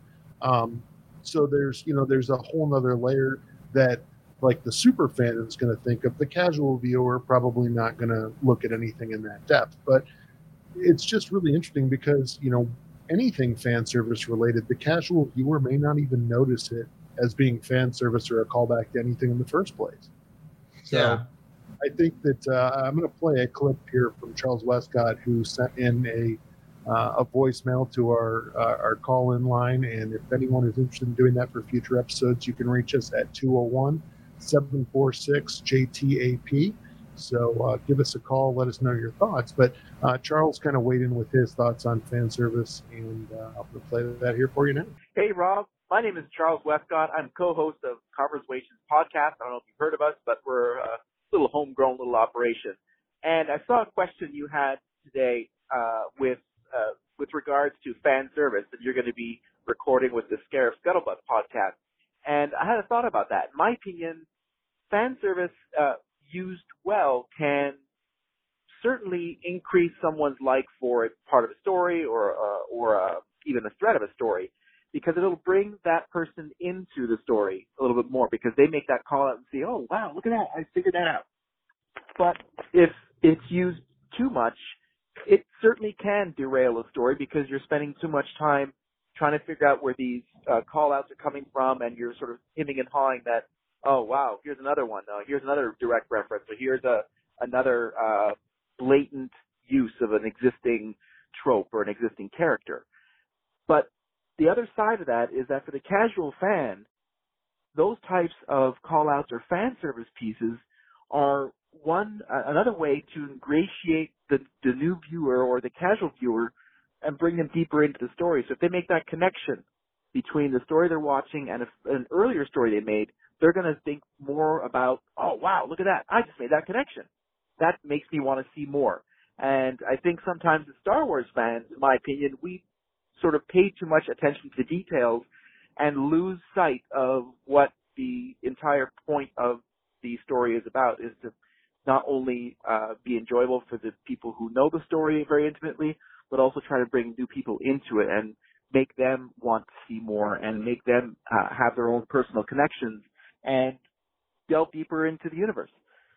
Um, so there's you know there's a whole other layer that like the super fan is going to think of. The casual viewer probably not going to look at anything in that depth, but it's just really interesting because you know anything fan service related, the casual viewer may not even notice it as being fan service or a callback to anything in the first place. So Yeah. I think that uh, I'm going to play a clip here from Charles Westcott, who sent in a uh, a voicemail to our uh, our call in line. And if anyone is interested in doing that for future episodes, you can reach us at 201 746 JTAP. So uh, give us a call, let us know your thoughts. But uh, Charles kind of weighed in with his thoughts on fan service, and uh, to play that here for you now. Hey, Rob. My name is Charles Westcott. I'm co-host of Conversations podcast. I don't know if you've heard of us, but we're a little homegrown little operation. And I saw a question you had today uh, with uh, with regards to fan service that you're going to be recording with the Scarif Scuttlebutt podcast. And I had a thought about that. In my opinion, fan service uh, used well can certainly increase someone's like for a part of a story or uh, or uh, even a thread of a story because it'll bring that person into the story a little bit more because they make that call out and see, oh wow, look at that, I figured that out. But if it's used too much, it certainly can derail a story because you're spending too much time trying to figure out where these uh, call outs are coming from and you're sort of hemming and hawing that, oh wow, here's another one, uh, here's another direct reference, or here's a another uh, blatant use of an existing trope or an existing character. But the other side of that is that for the casual fan, those types of call outs or fan service pieces are one another way to ingratiate the, the new viewer or the casual viewer and bring them deeper into the story. So if they make that connection between the story they're watching and a, an earlier story they made, they're going to think more about, oh wow, look at that, I just made that connection. That makes me want to see more. And I think sometimes as Star Wars fans, in my opinion, we sort of pay too much attention to details and lose sight of what the entire point of the story is about is to not only uh, be enjoyable for the people who know the story very intimately, but also try to bring new people into it and make them want to see more and make them uh, have their own personal connections and delve deeper into the universe.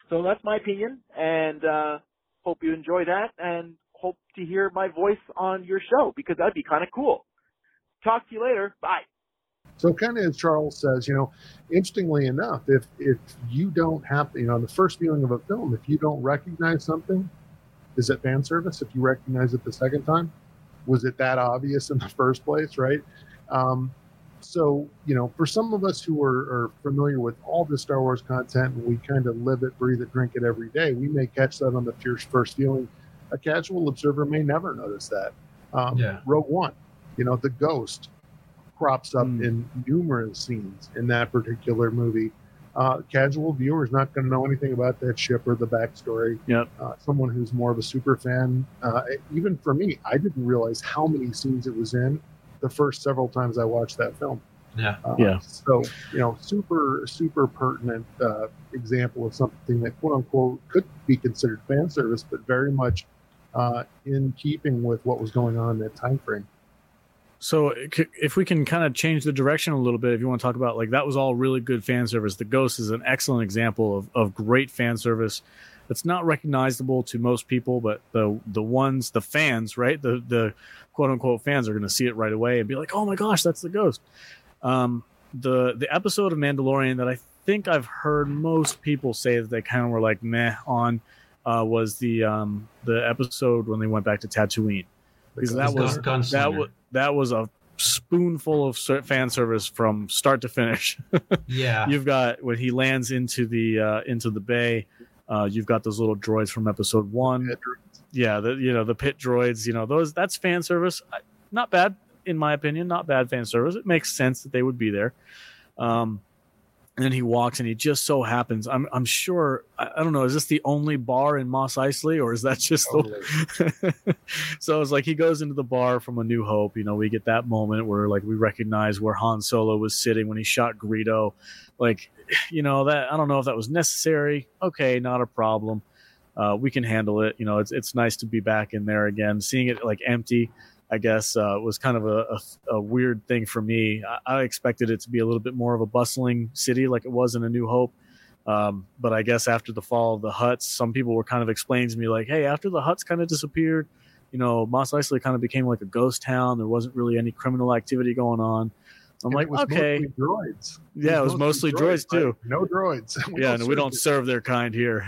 So that's my opinion, and uh, hope you enjoy that, and hope to hear my voice on your show because that'd be kind of cool. Talk to you later. Bye. So kind of as Charles says, you know, interestingly enough, if if you don't have, you know, the first viewing of a film, if you don't recognize something, is it fan service? If you recognize it the second time, was it that obvious in the first place, right? Um, so you know, for some of us who are, are familiar with all the Star Wars content and we kind of live it, breathe it, drink it every day, we may catch that on the first viewing. A casual observer may never notice that. Um, Yeah. Rogue One, you know, the ghost crops up Mm. in numerous scenes in that particular movie. Uh, casual viewers not going to know anything about that ship or the backstory. Yep. Uh, someone who's more of a super fan, uh, even for me, I didn't realize how many scenes it was in the first several times I watched that film. Yeah. Uh, Yeah. So you know, super super pertinent uh, example of something that quote unquote could be considered fan service, but very much uh, in keeping with what was going on in that time frame. So if we can kind of change the direction a little bit, if you want to talk about like that was all really good fan service. The Ghost is an excellent example of, of great fan service. It's not recognizable to most people, but the the ones the fans, right? The the quote unquote fans are going to see it right away and be like, "Oh my gosh, that's the Ghost." Um, the the episode of Mandalorian that I think I've heard most people say that they kind of were like meh on uh, was the um, the episode when they went back to Tatooine because that was Gunslinger. that was that was a spoonful of fan service from start to finish. yeah. you've got when he lands into the uh, into the bay. Uh, you've got those little droids from episode one. Yeah, the you know the pit droids. You know those. That's fan service. Not bad in my opinion. Not bad fan service. It makes sense that they would be there. Um, and then he walks, and he just so happens. I'm I'm sure. I, I don't know. Is this the only bar in Mos Eisley or is that just the so it's like he goes into the bar from A New Hope. You know, we get that moment where like we recognize where Han Solo was sitting when he shot Greedo. Like, you know, that I don't know if that was necessary. Okay, not a problem. Uh, we can handle it. You know, it's it's nice to be back in there again. Seeing it like empty, I guess, uh, was kind of a, a, a weird thing for me. I, I expected it to be a little bit more of a bustling city like it was in A New Hope. Um, but I guess after the fall of the Hutts, some people were kind of explaining to me like, "Hey, after the Hutts kind of disappeared, you know, Mos Eisley kind of became like a ghost town. There wasn't really any criminal activity going on." I'm And like, okay, droids. yeah, it was mostly droids too. right? No droids. yeah, and we don't serve their kind here.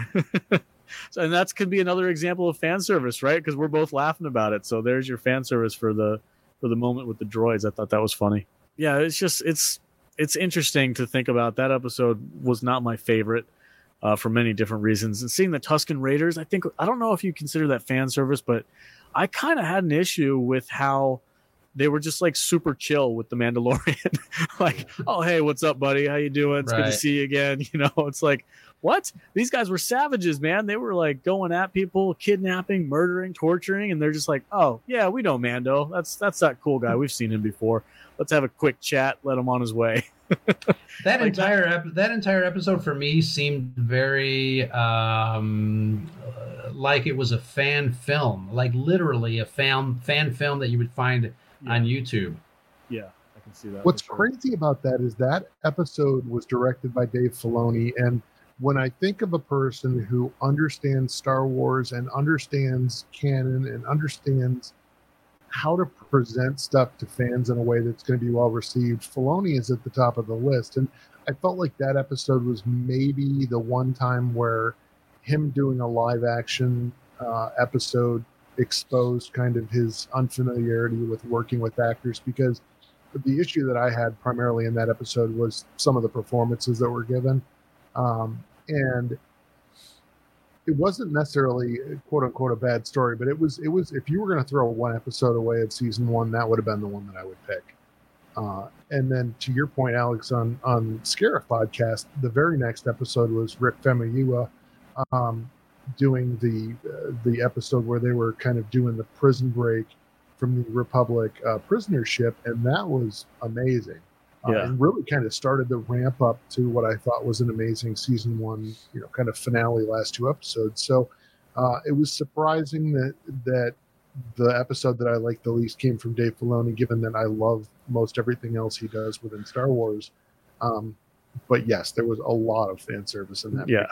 so, and that could be another example of fan service, right? Because we're both laughing about it. So there's your fan service for the for the moment with the droids. I thought that was funny. Yeah, it's just it's it's interesting to think about. That episode was not my favorite uh, for many different reasons. And seeing the Tusken Raiders, I think I don't know if you consider that fan service, but I kind of had an issue with how they were just like super chill with the Mandalorian. like, oh hey, what's up, buddy? How you doing? It's good to see you again. You know, it's like, what? These guys were savages, man. They were like going at people, kidnapping, murdering, torturing, and they're just like, oh yeah, we know Mando. That's that's that cool guy. We've seen him before. Let's have a quick chat. Let him on his way. that entire ep- that entire episode for me seemed very um, like it was a fan film, like literally a fan fan film that you would find on YouTube. Yeah, I can see that. What's crazy about that is that episode was directed by Dave Filoni, and when I think of a person who understands Star Wars and understands canon and understands how to present stuff to fans in a way that's going to be well received, Filoni is at the top of the list. And I felt like that episode was maybe the one time where him doing a live action uh, episode exposed kind of his unfamiliarity with working with actors because the issue that I had primarily in that episode was some of the performances that were given. Um, and it wasn't necessarily quote unquote a bad story, but it was it was if you were going to throw one episode away of season one, that would have been the one that I would pick. Uh, and then to your point, Alex, on on Scarif podcast, the very next episode was Rick Famuyiwa um, doing the uh, the episode where they were kind of doing the prison break from the Republic uh, prisoner ship, and that was amazing. Uh, Yeah. and really kind of started the ramp up to what I thought was an amazing season one, you know, kind of finale last two episodes. So uh, it was surprising that that the episode that I liked the least came from Dave Filoni, given that I love most everything else he does within Star Wars. Um, but yes, there was a lot of fan service in that. Yeah,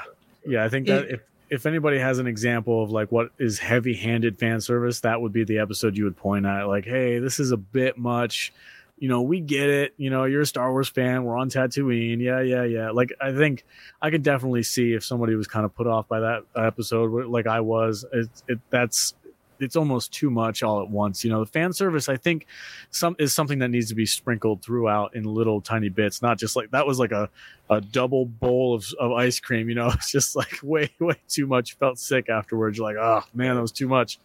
yeah. I think that if if anybody has an example of like what is heavy-handed fan service, that would be the episode you would point at. Like, hey, this is a bit much. You know, we get it. You know, you're a Star Wars fan. We're on Tatooine. Yeah, yeah, yeah. Like, I think I could definitely see if somebody was kind of put off by that episode, like I was. It, it that's it's almost too much all at once. You know, the fan service I think some is something that needs to be sprinkled throughout in little tiny bits, not just like that was like a a double bowl of, of ice cream. You know, it's just like way way too much. Felt sick afterwards. You're like, oh man, that was too much.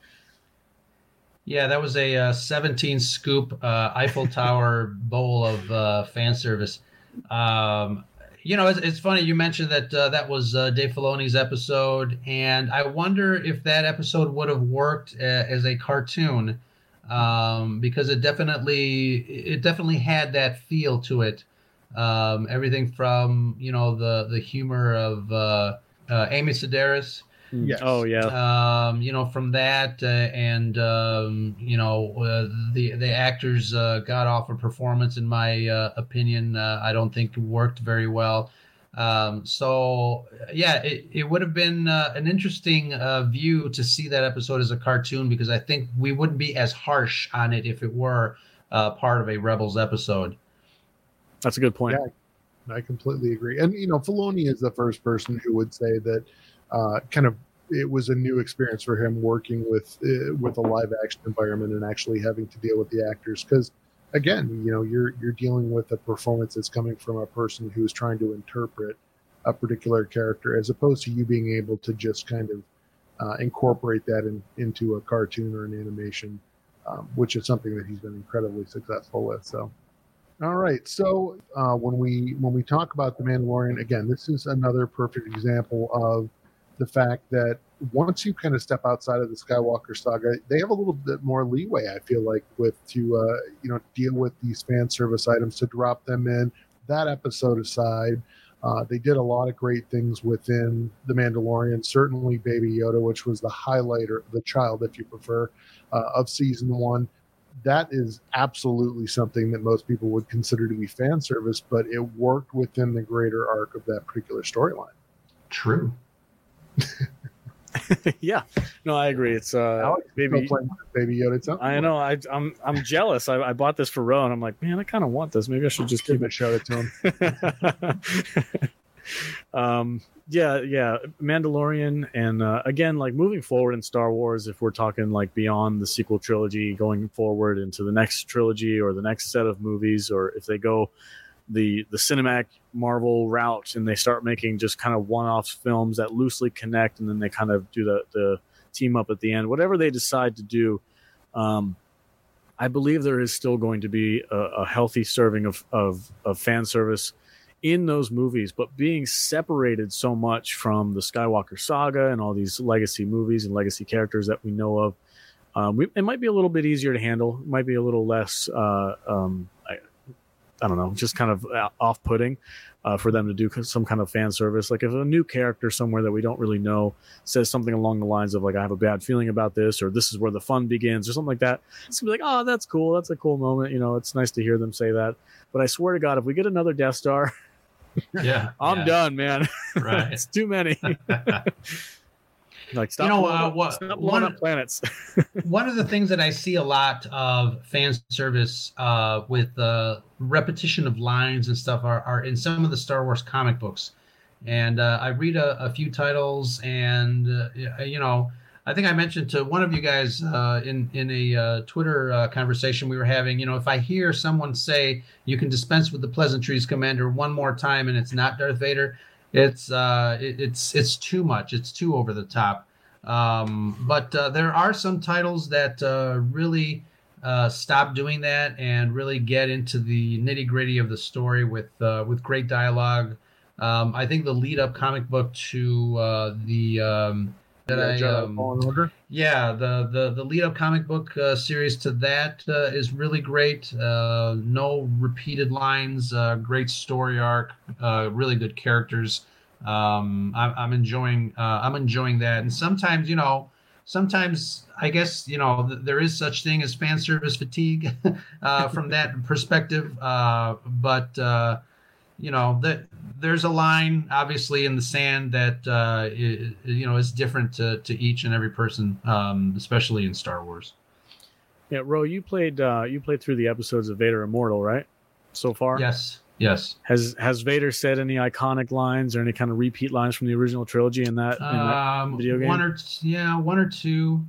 Yeah, that was a uh, 17 scoop uh, Eiffel Tower bowl of uh, fan service. Um, you know, it's, it's, funny you mentioned that uh, that was uh, Dave Filoni's episode, and I wonder if that episode would have worked uh, as a cartoon um, because it definitely it definitely had that feel to it. Um, everything from you know the the humor of Amy Sedaris. Yes. Oh yeah. Um, you know, from that uh, and um, you know uh, the the actor's uh, off a performance, in my uh, opinion, uh, I don't think worked very well. Um, so yeah, it, it would have been uh, an interesting view to see that episode as a cartoon because I think we wouldn't be as harsh on it if it were part of a Rebels episode. That's a good point. Yeah, I completely agree. And you know, Filoni is the first person who would say that uh, kind of it was a new experience for him working with uh, with a live action environment and actually having to deal with the actors. Because again you know you're you're dealing with a performance that's coming from a person who's trying to interpret a particular character as opposed to you being able to just kind of uh, incorporate that in, into a cartoon or an animation um, which is something that he's been incredibly successful with. So all right. So uh, when we when we talk about the mandalorian again this is another perfect example of the fact that once you kind of step outside of the Skywalker saga, they have a little bit more leeway. I feel like with to uh, you know deal with these fan service items to drop them in. That episode aside, uh, they did a lot of great things within the Mandalorian. Certainly, Baby Yoda, which was the highlight or the child, if you prefer, uh, of season one. That is absolutely something that most people would consider to be fan service, but it worked within the greater arc of that particular storyline. True. yeah, no, I agree. It's uh, baby, baby Yoda. I know. I, I'm I'm jealous. I, I bought this for Ro, and I'm like, man, I kind of want this. Maybe I should just give it. Show it to him. um, yeah, yeah, Mandalorian, and uh, again, like moving forward in Star Wars, if we're talking like beyond the sequel trilogy, going forward into the next trilogy or the next set of movies, or if they go the the cinematic Marvel route and they start making just kind of one-off films that loosely connect and then they kind of do the the team up at the end whatever they decide to do um, I believe there is still going to be a, a healthy serving of, of, of fan service in those movies, but being separated so much from the Skywalker saga and all these legacy movies and legacy characters that we know of, um, we, it might be a little bit easier to handle. It might be a little less uh, um, I don't know, just kind of uh, off putting uh, for them to do some kind of fan service. Like if a new character somewhere that we don't really know says something along the lines of like, I have a bad feeling about this, or this is where the fun begins, or something like that, it's gonna be like, oh, that's cool. That's a cool moment. You know, it's nice to hear them say that. But I swear to God, if we get another Death Star, yeah, I'm yeah. done, man. Right. it's too many. Like stop, you know, blowing, uh, what, stop blowing up planets. one of the things that I see a lot of fan service uh, with uh, repetition of lines and stuff are, are in some of the Star Wars comic books. And uh, I read a, a, few titles, and uh, you know, I think I mentioned to one of you guys uh, in in a Twitter conversation we were having. You know, if I hear someone say you can dispense with the pleasantries, Commander, one more time, and it's not Darth Vader, it's uh, it, it's it's too much. It's too over the top. Um, but uh, there are some titles that uh, really uh, stop doing that and really get into the nitty gritty of the story with uh, with great dialogue. Um, I think the lead up comic book to uh, the um, that yeah, I um, Order. Yeah, the the the lead up comic book uh, series to that uh, is really great. Uh, no repeated lines, uh, great story arc, uh, really good characters. Um, I'm, I'm enjoying uh, I'm enjoying that, and sometimes you know sometimes I guess you know th- there is such thing as fan service fatigue uh, from that perspective. Uh, but uh, you know that there's a line obviously in the sand that uh, i- you know is different to, to each and every person, um, especially in Star Wars. Yeah, Ro, you played uh, you played through the episodes of Vader Immortal, right? So far, Yes, yes. Has has Vader said any iconic lines or any kind of repeat lines from the original trilogy in that, in that Um, video game? One or t- yeah, one or two.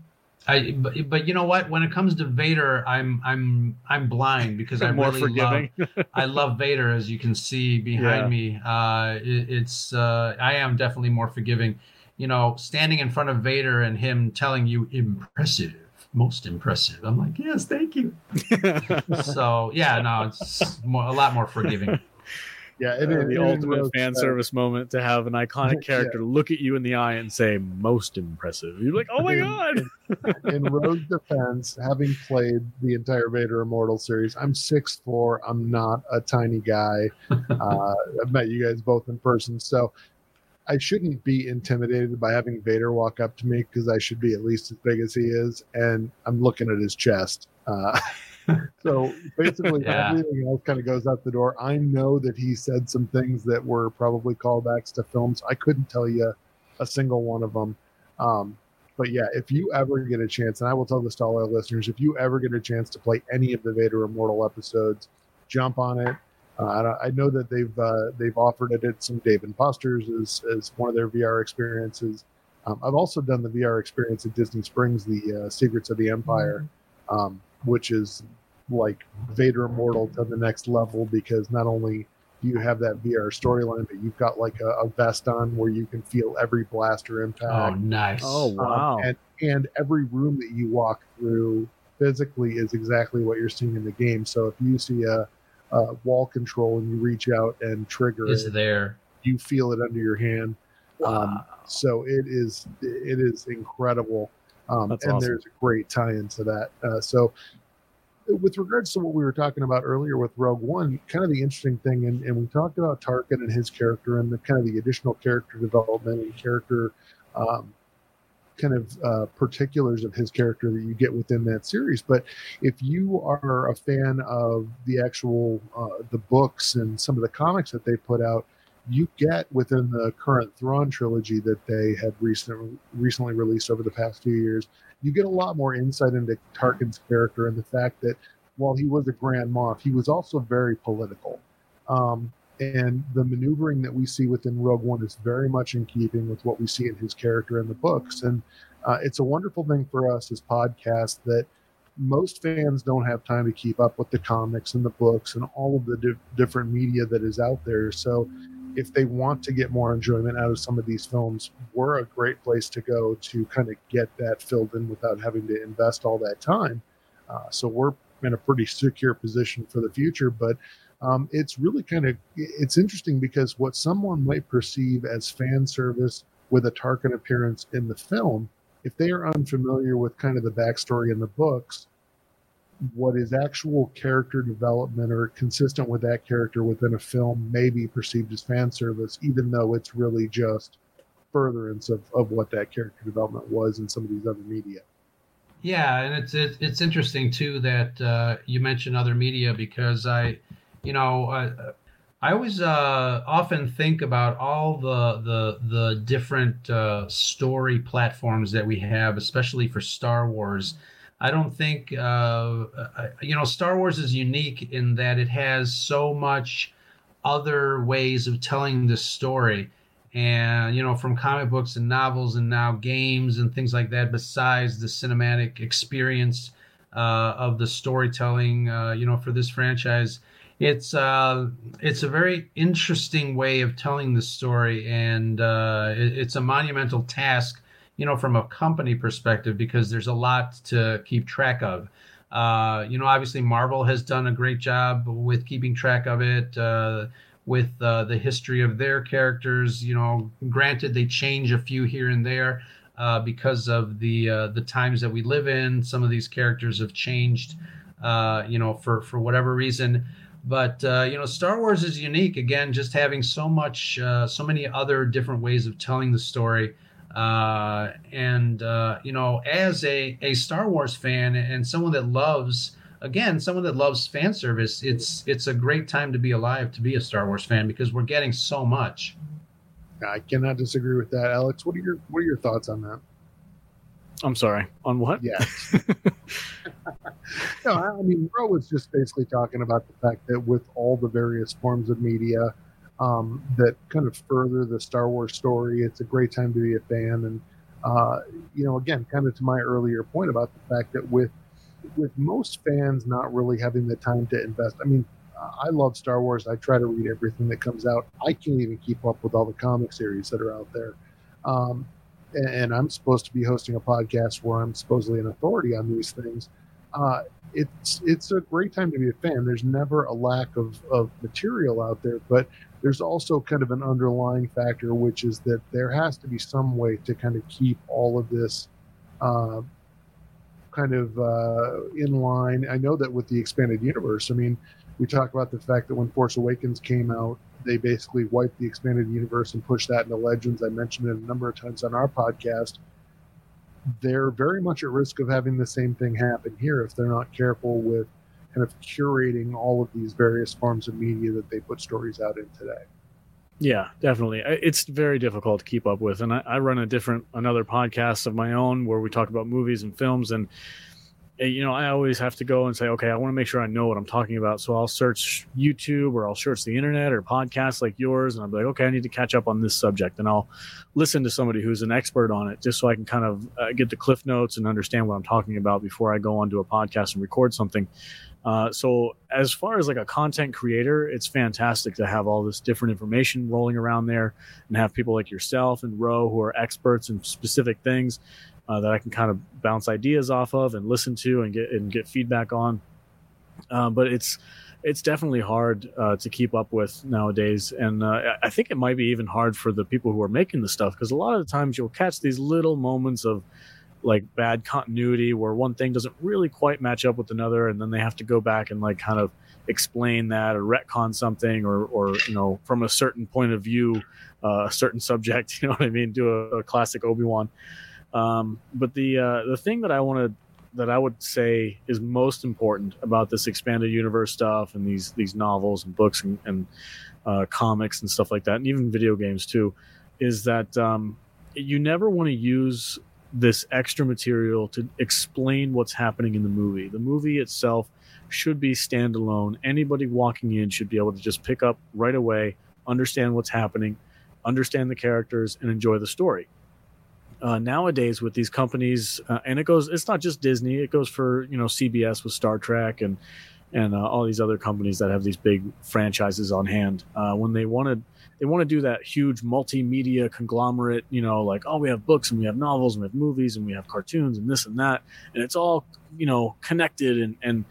I but, but you know what? When it comes to Vader, I'm I'm I'm blind because I More really forgiving. love I love Vader as you can see behind Yeah. me. Uh, it, it's uh, I am definitely more forgiving. You know, standing in front of Vader and him telling you impressive, most impressive. I'm like, yes, thank you. so yeah, no, it's more, a lot more forgiving. Yeah, Uh, the ultimate fan uh, service moment to have an iconic character look at you in the eye and say "most impressive." You're like, "Oh my In- god!" in Rogue Defense, having played the entire Vader Immortal series, I'm six four. I'm not a tiny guy. Uh, I've met you guys both in person, so I shouldn't be intimidated by having Vader walk up to me because I should be at least as big as he is, and I'm looking at his chest. Uh, so basically, Yeah. everything else kind of goes out the door. I know that he said some things that were probably callbacks to films. I couldn't tell you a single one of them. Um, but yeah, if you ever get a chance, and I will tell this to all our listeners, if you ever get a chance to play any of the Vader Immortal episodes, jump on it. Uh, I know that they've uh, they've offered it at some Dave and Buster's as, as one of their VR experiences. Um, I've also done the VR experience at Disney Springs, the uh, Secrets of the Empire, um, which is like Vader Immortal to the next level because not only do you have that VR storyline, but you've got like a, a vest on where you can feel every blaster impact. Oh, nice. Oh Um, wow! and and every room that you walk through physically is exactly what you're seeing in the game. So if you see a, a wall control and you reach out and trigger It's it, there. you feel it under your hand. Um, so it is it is incredible, um, and awesome. there's a great tie into that. Uh, so with regards to what we were talking about earlier with Rogue One, kind of the interesting thing, and, and we talked about Tarkin and his character and the kind of the additional character development and character um, kind of uh, particulars of his character that you get within that series. But if you are a fan of the actual uh, the books and some of the comics that they put out, you get within the current Thrawn trilogy that they had recently recently released over the past few years, you get a lot more insight into Tarkin's character and the fact that while he was a Grand Moff, he was also very political. Um, and the maneuvering that we see within Rogue One is very much in keeping with what we see in his character in the books. And uh, it's a wonderful thing for us as podcasts that most fans don't have time to keep up with the comics and the books and all of the di- different media that is out there. So if they want to get more enjoyment out of some of these films, we're a great place to go to kind of get that filled in without having to invest all that time. Uh, so we're in a pretty secure position for the future, but um, it's really kind of it's interesting because what someone might perceive as fan service with a Tarkin appearance in the film, if they are unfamiliar with kind of the backstory in the books, what is actual character development or consistent with that character within a film may be perceived as fan service, even though it's really just furtherance of, of what that character development was in some of these other media. Yeah, and it's it's, it's interesting too that uh, you mentioned other media because I, you know, I always uh, often think about all the the the different uh, story platforms that we have, especially for Star Wars. I don't think uh, you know Star Wars is unique in that it has so much other ways of telling the story. And you know from comic books and novels and now games and things like that besides the cinematic experience uh, of the storytelling uh, you know for this franchise it's uh, it's a very interesting way of telling the story. And uh, it, it's a monumental task you know from a company perspective because there's a lot to keep track of uh, you know obviously marvel has done a great job with keeping track of it uh, with uh, the history of their characters. You know, granted they change a few here and there uh, because of the uh, the times that we live in. Some of these characters have changed, uh, you know, for for whatever reason. But uh, you know, Star Wars is unique. Again, just having so much, so many other different ways of telling the story. Uh, and uh, you know, as a a Star Wars fan and someone that loves again someone that loves fan service, it's it's a great time to be alive to be a Star Wars fan because we're getting so much. I cannot disagree with that, Alex. What are your what are your thoughts on that? I'm sorry. On what? Yeah. no, I mean, Ro was just basically talking about the fact that with all the various forms of media um, that kind of further the Star Wars story, it's a great time to be a fan. And uh, you know, again, kind of to my earlier point about the fact that with with most fans not really having the time to invest. I mean, I love Star Wars. I try to read everything that comes out. I can't even keep up with all the comic series that are out there. Um, and I'm supposed to be hosting a podcast where I'm supposedly an authority on these things. Uh, it's it's a great time to be a fan. There's never a lack of, of material out there, but there's also kind of an underlying factor, which is that there has to be some way to kind of keep all of this uh, kind of uh, in line. I know that with the expanded universe, I mean, we talk about the fact that when Force Awakens came out, they basically wiped the expanded universe and pushed that into Legends. I mentioned it a number of times on our podcast. They're very much at risk of having the same thing happen here if they're not careful with kind of curating all of these various forms of media that they put stories out in today. Yeah, definitely. It's very difficult to keep up with, and I, I run a different another podcast of my own where we talk about movies and films, and you know, I always have to go and say, okay, I want to make sure I know what I'm talking about. So I'll search YouTube or I'll search the internet or podcasts like yours, and I'm like, okay, I need to catch up on this subject, and I'll listen to somebody who's an expert on it, just so I can kind of uh, get the cliff notes and understand what I'm talking about before I go onto a podcast and record something. Uh, so as far as like a content creator, it's fantastic to have all this different information rolling around there and have people like yourself and Ro who are experts in specific things uh, that I can kind of bounce ideas off of and listen to and get and get feedback on. Uh, but it's it's definitely hard uh, to keep up with nowadays, and uh, I think it might be even hard for the people who are making the stuff because a lot of the times you'll catch these little moments of like bad continuity where one thing doesn't really quite match up with another, and then they have to go back and like kind of explain that or retcon something or or you know from a certain point of view uh, a certain subject you know what i mean do a, a classic obi-wan. Um, but the uh, the thing that I want to that I would say is most important about this expanded universe stuff and these these novels and books and, and uh, comics and stuff like that, and even video games too, is that um, you never want to use this extra material to explain what's happening in the movie. The movie itself should be standalone. Anybody walking in should be able to just pick up right away, understand what's happening, understand the characters, and enjoy the story uh, nowadays with these companies, uh, and it goes. It's not just Disney. It goes for you know CBS with Star Trek and and uh, all these other companies that have these big franchises on hand. Uh, when they wanted they want to do that huge multimedia conglomerate, you know, like oh we have books and we have novels and we have movies and we have cartoons and this and that, and it's all you know connected and and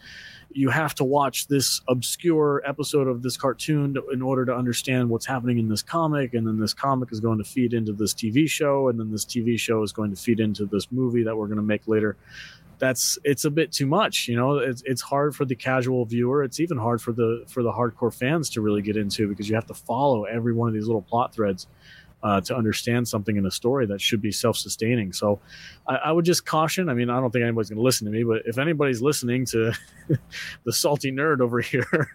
you have to watch this obscure episode of this cartoon to, in order to understand what's happening in this comic. And then this comic is going to feed into this tv show. And then this tv show is going to feed into this movie that we're going to make later that's it's a bit too much you know? It's, it's hard for the casual viewer. It's even hard for the for the hardcore fans to really get into because you have to follow every one of these little plot threads uh, to understand something in a story that should be self-sustaining. So I, I would just caution. I mean, I don't think anybody's going to listen to me, but if anybody's listening to the salty nerd over here,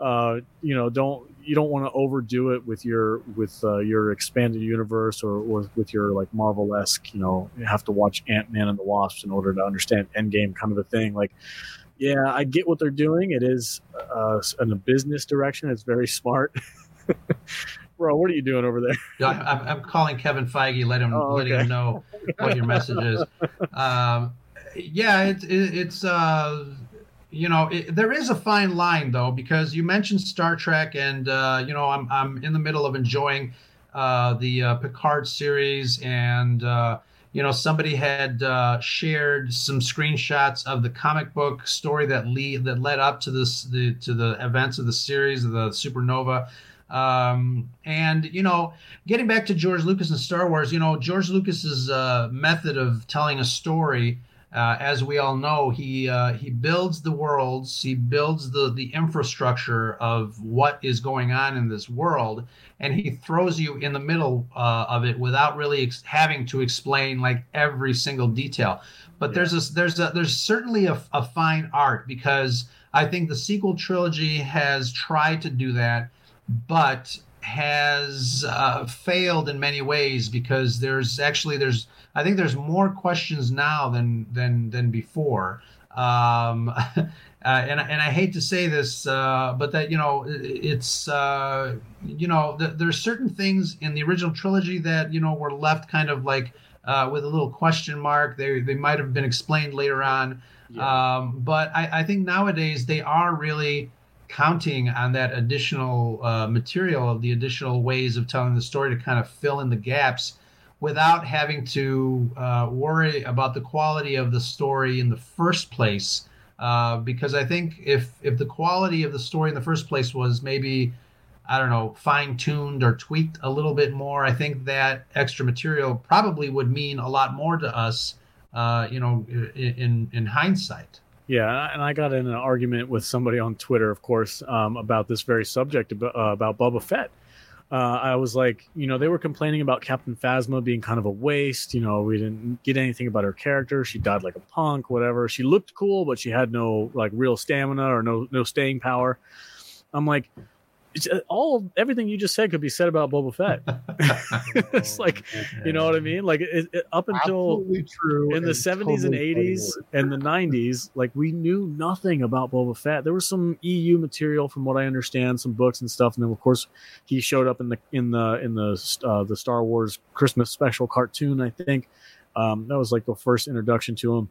uh, you know, don't you don't want to overdo it with your with uh, your expanded universe or, or with your like Marvel esque. You know, you have to watch Ant Man and the Wasps in order to understand Endgame, kind of a thing. Like yeah, I get what they're doing. It is uh, in a business direction. It's very smart. bro, what are you doing over there? Yeah, I'm, I'm calling Kevin Feige. Let him oh, okay. letting him know what your message is. Um, yeah, it, it, it's uh, you know it, there is a fine line though because you mentioned Star Trek and uh, you know I'm I'm in the middle of enjoying uh, the uh, Picard series and uh, you know somebody had uh, shared some screenshots of the comic book story that lead that led up to this the to the events of the series of the supernova um, and you know, getting back to George Lucas and Star Wars, you know, George Lucas's uh, method of telling a story Uh, as we all know, he uh, he builds the worlds, he builds the the infrastructure of what is going on in this world, and he throws you in the middle uh, of it without really ex- having to explain like every single detail. But there's a there's a there's certainly a, a fine art because I think the sequel trilogy has tried to do that, but has uh, failed in many ways because there's actually there's I think there's more questions now than than than before. Um, uh, and and I hate to say this, uh, but that you know it's uh, you know th- there's certain things in the original trilogy that you know were left kind of like uh, with a little question mark. They they might have been explained later on, yeah. um, but I, I think nowadays they are really counting on that additional uh, material of the additional ways of telling the story to kind of fill in the gaps without having to uh, worry about the quality of the story in the first place. Uh, because I think if if the quality of the story in the first place was maybe I don't know fine tuned or tweaked a little bit more, I think that extra material probably would mean a lot more to us. Uh, you know, in in hindsight. Yeah, and I got in an argument with somebody on Twitter, of course, um, about this very subject about, uh, about Boba Fett. Uh, I was like, you know, they were complaining about Captain Phasma being kind of a waste. You know, we didn't get anything about her character. She died like a punk, whatever. She looked cool, but she had no like real stamina or no no staying power. I'm like, all everything you just said could be said about Boba Fett. it's like, you know what I mean? Like it, it, up until true in the seventies and eighties and the nineties, like we knew nothing about Boba Fett. There was some EU material, from what I understand, some books and stuff, and then of course he showed up in the in the in the uh, the Star Wars Christmas special cartoon. I think um, that was like the first introduction to him.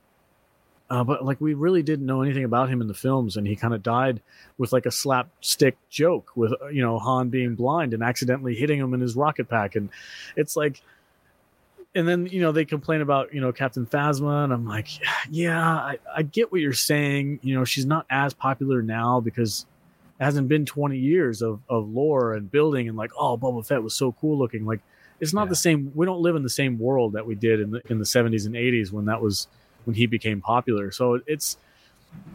Uh, but like we really didn't know anything about him in the films, and he kind of died with like a slapstick joke with uh, you know Han being blind and accidentally hitting him in his rocket pack, and it's like, and then you know they complain about you know Captain Phasma, and I'm like, yeah, I, I get what you're saying. You know, she's not as popular now because it hasn't been 20 years of of lore and building, and like, oh, Boba Fett was so cool looking. Like, it's not yeah. the same. We don't live in the same world that we did in the in the 70s and 80s when that was when he became popular. So it's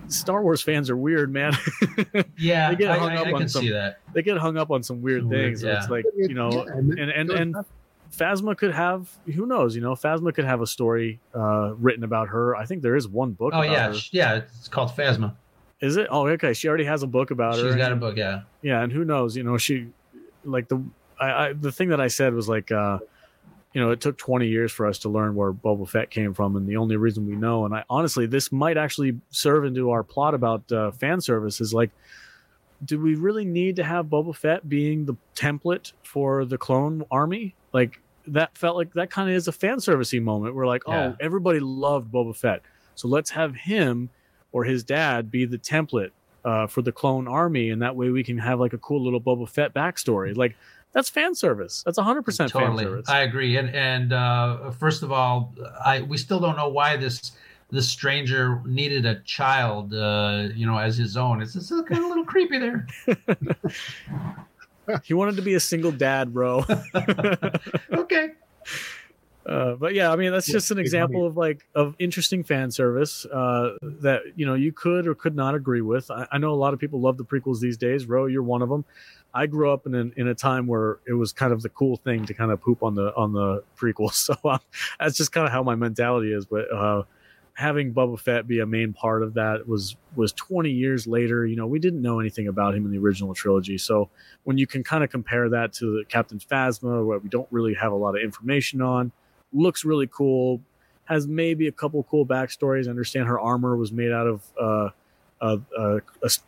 Star Wars fans are weird, man. yeah, they get hung I, up I, I on some, They get hung up on some weird things. Yeah. It's like you know, yeah, and and and Phasma could have who knows, you know, Phasma could have a story uh, written about her. I think there is one book. Oh yeah, her. yeah, it's called Phasma. Is it? Oh, okay. She already has a book about She's her. She's got a book, yeah. Yeah, and who knows? You know, she like the I, I the thing that I said was like. uh you know, it took 20 years for us to learn where Boba Fett came from, and the only reason we know, and I honestly, this might actually serve into our plot about uh, fan service is like, do we really need to have Boba Fett being the template for the clone army? Like that felt like that kind of is a fan servicey moment. We're like, yeah. oh, everybody loved Boba Fett, so let's have him or his dad be the template uh, for the clone army, and that way we can have like a cool little Boba Fett backstory. Like that's fan service. That's 100% totally. fan service. I agree. And and uh, first of all, I we still don't know why this this stranger needed a child, uh, you know, as his own. It's, it's kind of a little creepy there. he wanted to be a single dad, bro. okay. Uh, but yeah, I mean that's just an example of like of interesting fan service uh, that you know you could or could not agree with. I, I, know a lot of people love the prequels these days. Ro, you're one of them. I grew up in an, in a time where it was kind of the cool thing to kind of poop on the on the prequels. So um, that's just kind of how my mentality is. But uh, having Boba Fett be a main part of that was was 20 years later. You know, we didn't know anything about him in the original trilogy. So when you can kind of compare that to Captain Phasma, where we don't really have a lot of information on, looks really cool. Has maybe a couple cool backstories. I understand her armor was made out of uh, a, a,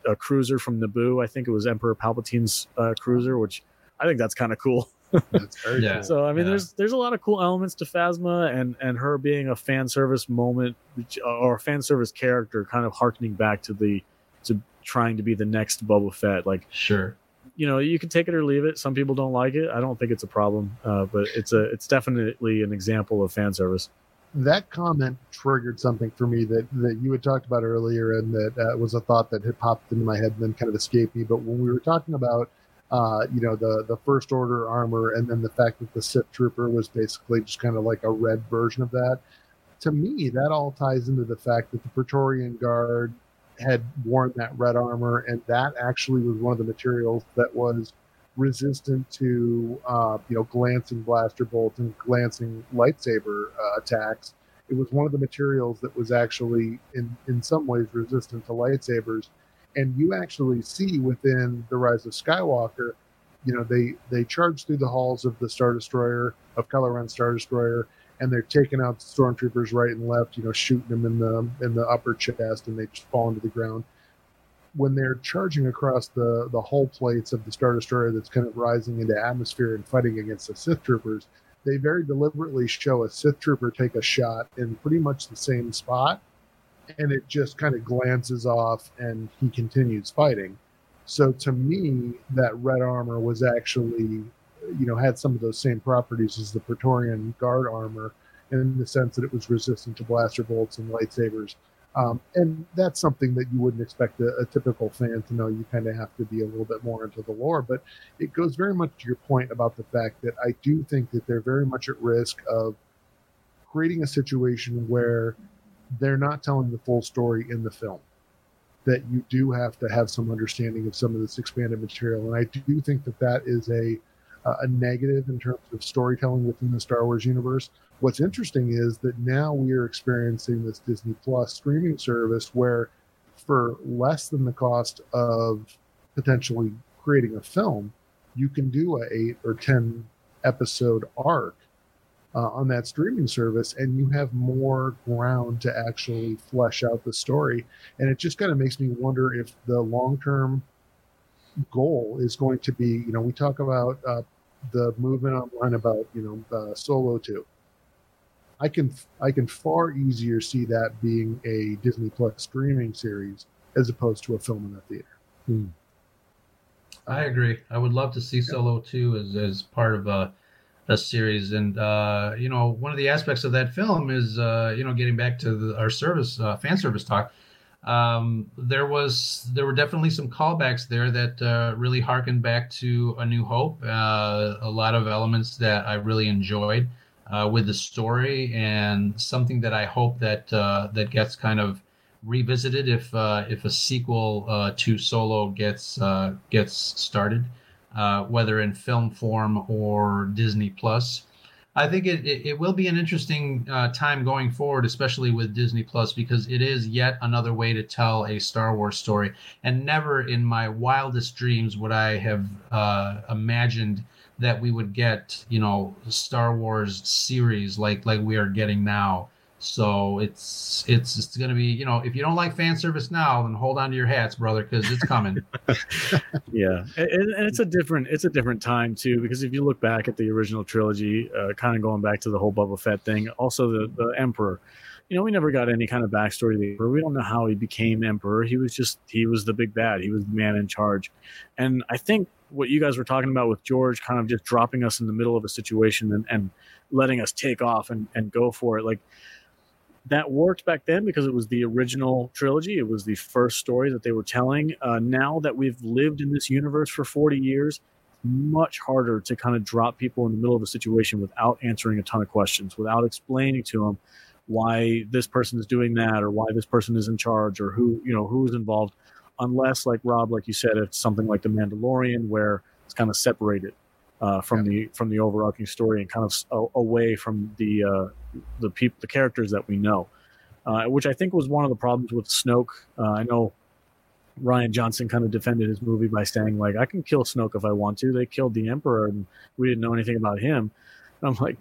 a, cruiser from Naboo. I think it was Emperor Palpatine's uh, cruiser, which I think that's kind of cool. yeah. So I mean, yeah. there's there's a lot of cool elements to Phasma, and and her being a fan service moment or a fan service character, kind of harkening back to the to trying to be the next Boba Fett. Like sure, you know, you can take it or leave it. Some people don't like it. I don't think it's a problem, uh, but it's a it's definitely an example of fan service that comment triggered something for me that, that you had talked about earlier and that uh, was a thought that had popped into my head and then kind of escaped me. But when we were talking about, uh, you know, the, the first order armor and then the fact that the Sith trooper was basically just kind of like a red version of that. to me, that all ties into the fact that the Praetorian Guard had worn that red armor, and that actually was one of the materials that was resistant to uh, you know glancing blaster bolts and glancing lightsaber uh, attacks. It was one of the materials that was actually in in some ways resistant to lightsabers, and you actually see within the Rise of Skywalker, you know they they charge through the halls of the Star Destroyer of Kylo Ren Star Destroyer, and they're taking out stormtroopers right and left, you know, shooting them in the in the upper chest, and they just fall into the ground when they're charging across the the hull plates of the Star Destroyer that's kind of rising into atmosphere and fighting against the Sith troopers, they very deliberately show a Sith trooper take a shot in pretty much the same spot, and it just kind of glances off, and he continues fighting. So to me, that red armor was actually, you know, had some of those same properties as the Praetorian Guard armor, in the sense that it was resistant to blaster bolts and lightsabers. Um, and that's something that you wouldn't expect a, a typical fan to know. You kind of have to be a little bit more into the lore, but it goes very much to your point about the fact that I do think that they're very much at risk of creating a situation where they're not telling the full story in the film. That you do have to have some understanding of some of this expanded material, and I do think that that is a a negative in terms of storytelling within the Star Wars universe. What's interesting is that now we are experiencing this Disney Plus streaming service where, for less than the cost of potentially creating a film, you can do a eight or ten episode arc uh, on that streaming service, and you have more ground to actually flesh out the story. And it just kind of makes me wonder if the long term goal is going to be you know we talk about uh, the movement online about you know uh, solo 2 i can i can far easier see that being a disney plus streaming series as opposed to a film in the theater. Hmm. i agree. I would love to see solo 2 as, as part of a, a series. And uh, you know one of the aspects of that film is uh, you know getting back to the, our service uh, fan service talk um, there was there were definitely some callbacks there that uh, really harkened back to A New Hope. Uh, a lot of elements that I really enjoyed uh, with the story, and something that I hope that uh, that gets kind of revisited if uh, if a sequel uh, to Solo gets gets started, whether in film form or Disney Plus. I think it, it, it, will be an interesting uh, time going forward, especially with Disney Plus, because it is yet another way to tell a Star Wars story. And never in my wildest dreams would I have uh, imagined that we would get, you know, Star Wars series like like we are getting now. So it's it's it's going to be you know if you don't like fan service now, then hold on to your hats, brother, because it's coming. yeah, and, and, it's a different it's a different time too because if you look back at the original trilogy, uh, kind of going back to the whole Boba Fett thing, also the the Emperor. You know, we never got any kind of backstory. The Emperor. We don't know how he became Emperor. He was just he was the big bad. He was the man in charge, and I think what you guys were talking about with George, kind of just dropping us in the middle of a situation and, and letting us take off and, and go for it, like that worked back then because it was the original trilogy. It was the first story that they were telling. Uh, now that we've lived in this universe for 40 years, much harder to kind of drop people in the middle of a situation without answering a ton of questions, without explaining to them why this person is doing that or why this person is in charge or who, you know, who's involved. Unless, like Rob, like you said, it's something like The Mandalorian where it's kind of separated uh, from the from the overarching story and kind of away from the uh, the people the characters that we know, uh, which I think was one of the problems with Snoke. Uh, I know Rian Johnson kind of defended his movie by saying like I can kill Snoke if I want to. They killed the Emperor and we didn't know anything about him. And I'm like,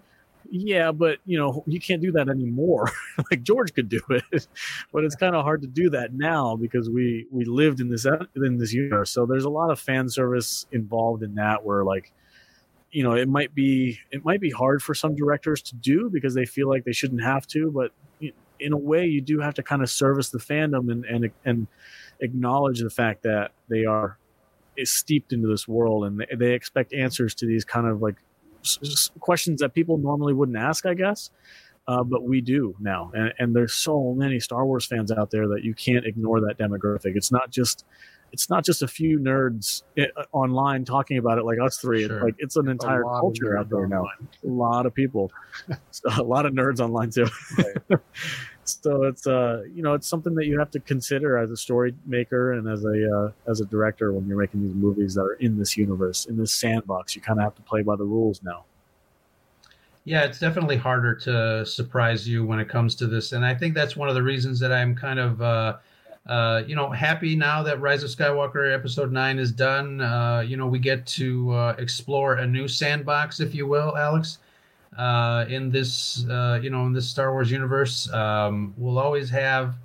yeah, but you know you can't do that anymore. like George could do it, but it's kind of hard to do that now because we we lived in this in this universe. So there's a lot of fan service involved in that where like you know it might be it might be hard for some directors to do because they feel like they shouldn't have to but in a way you do have to kind of service the fandom and and, and acknowledge the fact that they are steeped into this world and they expect answers to these kind of like questions that people normally wouldn't ask i guess. Uh, but we do now and, and there's so many star wars fans out there that you can't ignore that demographic. It's not just it's not just a few nerds online talking about it like us three. Sure. It's like it's an entire culture out there now. A lot of people, So, a lot of nerds online too. so it's uh you know it's something that you have to consider as a story maker and as a uh, as a director when you're making these movies that are in this universe in this sandbox. You kind of have to play by the rules now. Yeah, it's definitely harder to surprise you when it comes to this, and I think that's one of the reasons that I'm kind of, uh, uh, you know, happy now that Rise of Skywalker Episode Nine is done. Uh, you know, we get to uh, explore a new sandbox, if you will, Alex, uh, in this, uh, you know, in this Star Wars universe. Um, we'll always have,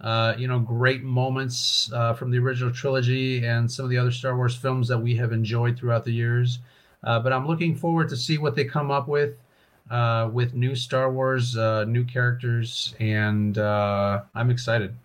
uh, you know, great moments uh, from the original trilogy and some of the other Star Wars films that we have enjoyed throughout the years. Uh, but I'm looking forward to see what they come up with uh, with new Star Wars, uh, new characters, and uh, I'm excited.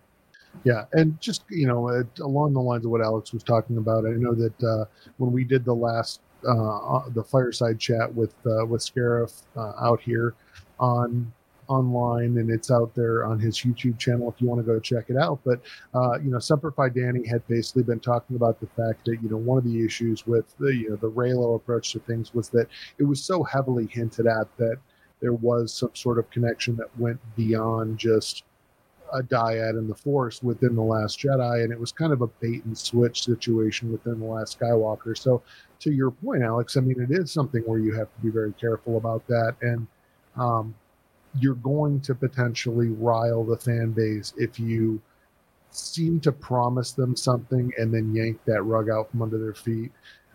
Yeah, and just you know, along the lines of what Alex was talking about, I know that uh, when we did the last uh, uh, the fireside chat with uh, with Scarif uh, out here on online, and it's out there on his YouTube channel if you want to go check it out. But uh, you know, Semperfi Danny had basically been talking about the fact that you know one of the issues with the you know the Reylo approach to things was that it was so heavily hinted at that there was some sort of connection that went beyond just a dyad in the force within the last jedi and it was kind of a bait and switch situation within the last skywalker. So to your point alex i mean it is something where you have to be very careful about that. And um, you're going to potentially rile the fan base if you seem to promise them something and then yank that rug out from under their feet.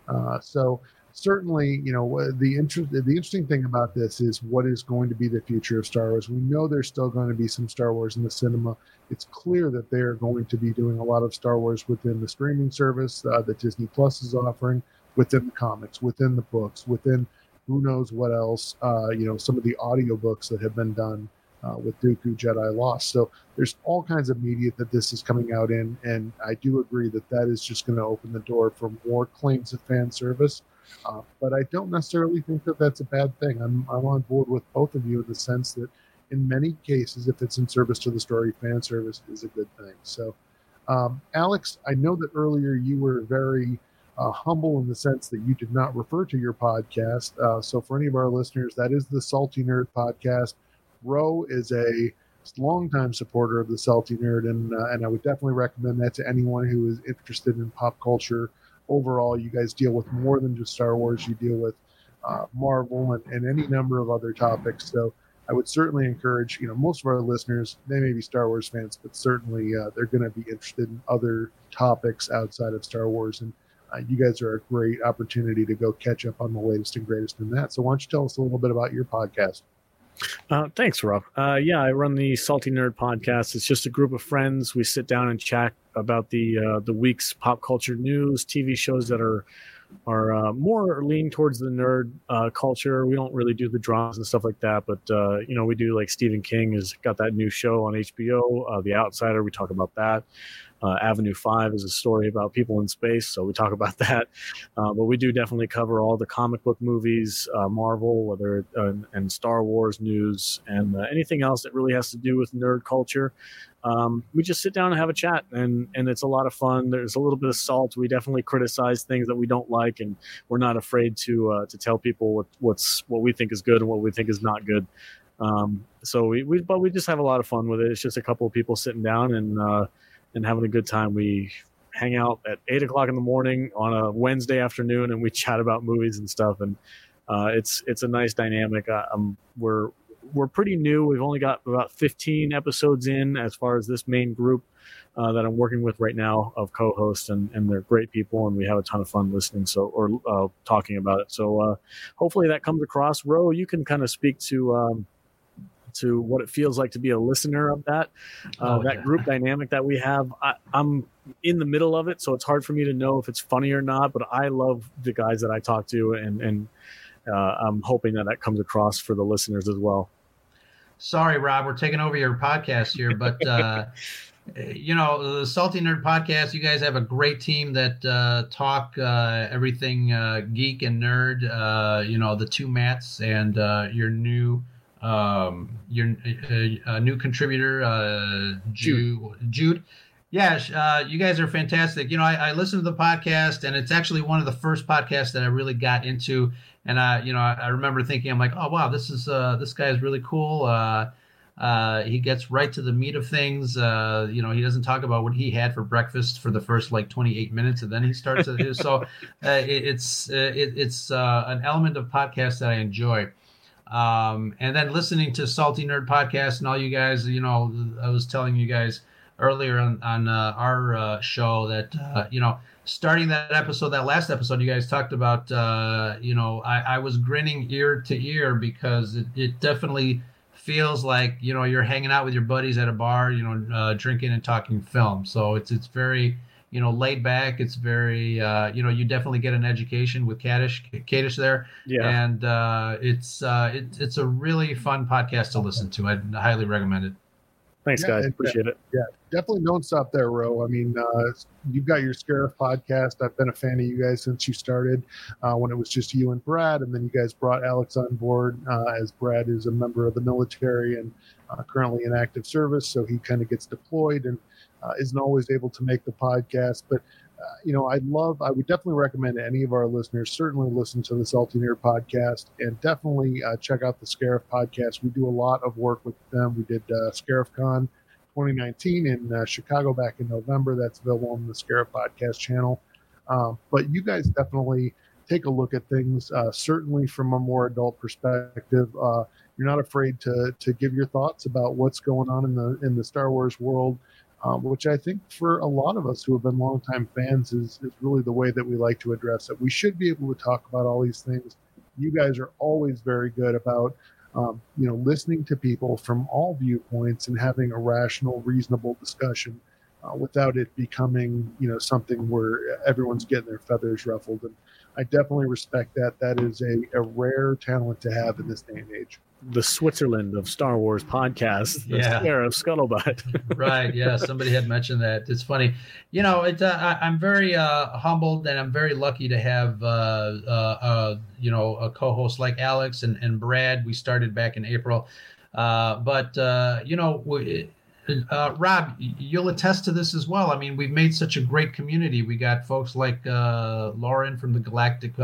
Uh, so certainly, you know, the interest, the interesting thing about this is what is going to be the future of Star Wars. We know there's still going to be some Star Wars in the cinema. It's clear that they are going to be doing a lot of Star Wars within the streaming service uh, that Disney Plus is offering, within the comics, within the books, within who knows what else. Uh, you know, some of the audiobooks that have been done uh, with Dooku Jedi Lost. So there's all kinds of media that this is coming out in, and I do agree that that is just going to open the door for more claims of fan service. Uh, but I don't necessarily think that that's a bad thing. I'm, I'm on board with both of you in the sense that in many cases, if it's in service to the story, fan service is a good thing. So, um, Alex, I know that earlier you were very uh, humble in the sense that you did not refer to your podcast. Uh, so, for any of our listeners, that is the Salty Nerd podcast. Ro is a longtime supporter of the Salty Nerd, and uh, and I would definitely recommend that to anyone who is interested in pop culture overall. You guys deal with more than just Star Wars. You deal with uh, Marvel and, and any number of other topics. So I would certainly encourage, you know, most of our listeners, they may be Star Wars fans, but certainly uh, they're going to be interested in other topics outside of Star Wars. And uh, you guys are a great opportunity to go catch up on the latest and greatest in that. So why don't you tell us a little bit about your podcast? Uh, thanks, Rob. Uh, yeah, I run the Salty Nerd podcast. It's just a group of friends. We sit down and chat about the uh, the week's pop culture news, TV shows that are are uh, more lean towards the nerd uh, culture. We don't really do the dramas and stuff like that, but uh, you know, we do like Stephen King has got that new show on HBO, The Outsider. We talk about that. Uh, Avenue Five is a story about people in space, so we talk about that. Uh, but we do definitely cover all the comic book movies, uh, Marvel, whether uh, and Star Wars news, and uh, anything else that really has to do with nerd culture. Um, we just sit down and have a chat, and and it's a lot of fun. There's a little bit of salt. We definitely criticize things that we don't like, and we're not afraid to uh, to tell people what what's what we think is good and what we think is not good. Um, so we, we but we just have a lot of fun with it. It's just a couple of people sitting down and uh, and having a good time. We hang out at eight o'clock in the morning on a Wednesday afternoon, and we chat about movies and stuff. And uh, it's it's a nice dynamic. We're we're pretty new. We've only got about 15 episodes in as far as this main group uh, that I'm working with right now of co-hosts, and, and they're great people, and we have a ton of fun listening. So or uh, talking about it. So uh, hopefully that comes across. Ro, you can kind of speak to. Um, to what it feels like to be a listener of that uh, Oh, that yeah. group dynamic that we have. I, I'm in the middle of it, so it's hard for me to know if it's funny or not. But I love the guys that I talk to, and and uh, I'm hoping that that comes across for the listeners as well. Sorry, Rob, we're taking over your podcast here, but uh, you know the Salty Nerd podcast. You guys have a great team that uh, talk uh, everything uh, geek and nerd. Uh, you know the two mats and uh, your new um, your uh, new contributor uh, Jude. Jude. Yeah, uh, you guys are fantastic. You know, I, I listened to the podcast, and it's actually one of the first podcasts that I really got into. And I, you know, I, I remember thinking, I'm like, oh wow, this is uh, this guy is really cool. Uh, uh, he gets right to the meat of things. Uh, you know, he doesn't talk about what he had for breakfast for the first like 28 minutes, and then he starts. to, so uh, it, it's uh, it, it's uh, an element of podcast that I enjoy. Um, and then listening to Salty Nerd podcast and all you guys. You know, I was telling you guys earlier on on uh, our show that you know starting that episode, that last episode, you guys talked about, uh, you know, I, I was grinning ear to ear because it, it definitely feels like you know you're hanging out with your buddies at a bar, you know, uh, drinking and talking film. So it's it's very you know laid back. It's very uh, you know you definitely get an education with Kadish Kadish there. Yeah, and uh, it's uh, it, it's a really fun podcast to listen to. I highly recommend it. Thanks, yeah, guys. Appreciate it. Yeah, definitely don't stop there, Ro. I mean, uh, you've got your Scarif podcast. I've been a fan of you guys since you started uh, when it was just you and Brad, and then you guys brought Alex on board uh, as Brad is a member of the military and uh, currently in active service, so he kind of gets deployed and uh, isn't always able to make the podcast. But uh, you know, I love, I would definitely recommend any of our listeners certainly listen to the Salty Nerd podcast and definitely uh, check out the Scarif podcast. We do a lot of work with them. We did uh, ScarifCon 2019 in uh, Chicago back in November. That's available on the Scarif podcast channel. Um, but you guys definitely take a look at things, uh, certainly from a more adult perspective. Uh, you're not afraid to to give your thoughts about what's going on in the in the Star Wars world um, which I think for a lot of us who have been longtime fans is, is really the way that we like to address it. We should be able to talk about all these things. You guys are always very good about, um, you know, listening to people from all viewpoints and having a rational, reasonable discussion uh, without it becoming, you know, something where everyone's getting their feathers ruffled. And I definitely respect that. That is a, a rare talent to have in this day and age the Switzerland of Star Wars podcasts, the yeah. of Scuttlebutt. right. Yeah. Somebody had mentioned that. It's funny. You know, it, uh, I, am very uh, humbled and I'm very lucky to have, uh, uh, uh, you know, a co-host like Alex and, and Brad. We started back in April. Uh, but, you know, we, Rob, you'll attest to this as well. I mean, we've made such a great community. We got folks like Lauren from the Galactic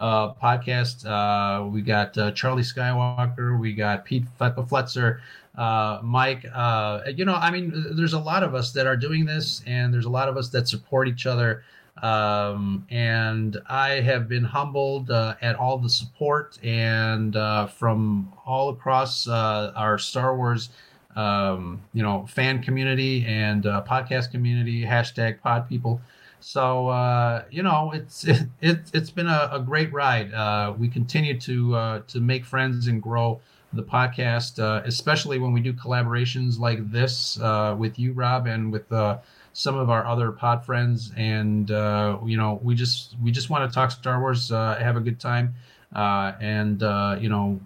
uh, podcast. Uh, we got uh, Charlie Skywalker. We got Pete Fletzer, uh, Mike. Uh, you know, I mean, there's a lot of us that are doing this, and there's a lot of us that support each other. Um, and I have been humbled uh, at all the support and from all across our Star Wars. Um, you know, fan community and podcast community, hashtag pod people. So uh, you know, it's it, it has been a, a, great ride. Uh, we continue to uh, to make friends and grow the podcast, uh, especially when we do collaborations like this uh, with you, Rob, and with uh, some of our other pod friends. And you know, we just we just want to talk Star Wars, have a good time, and you know,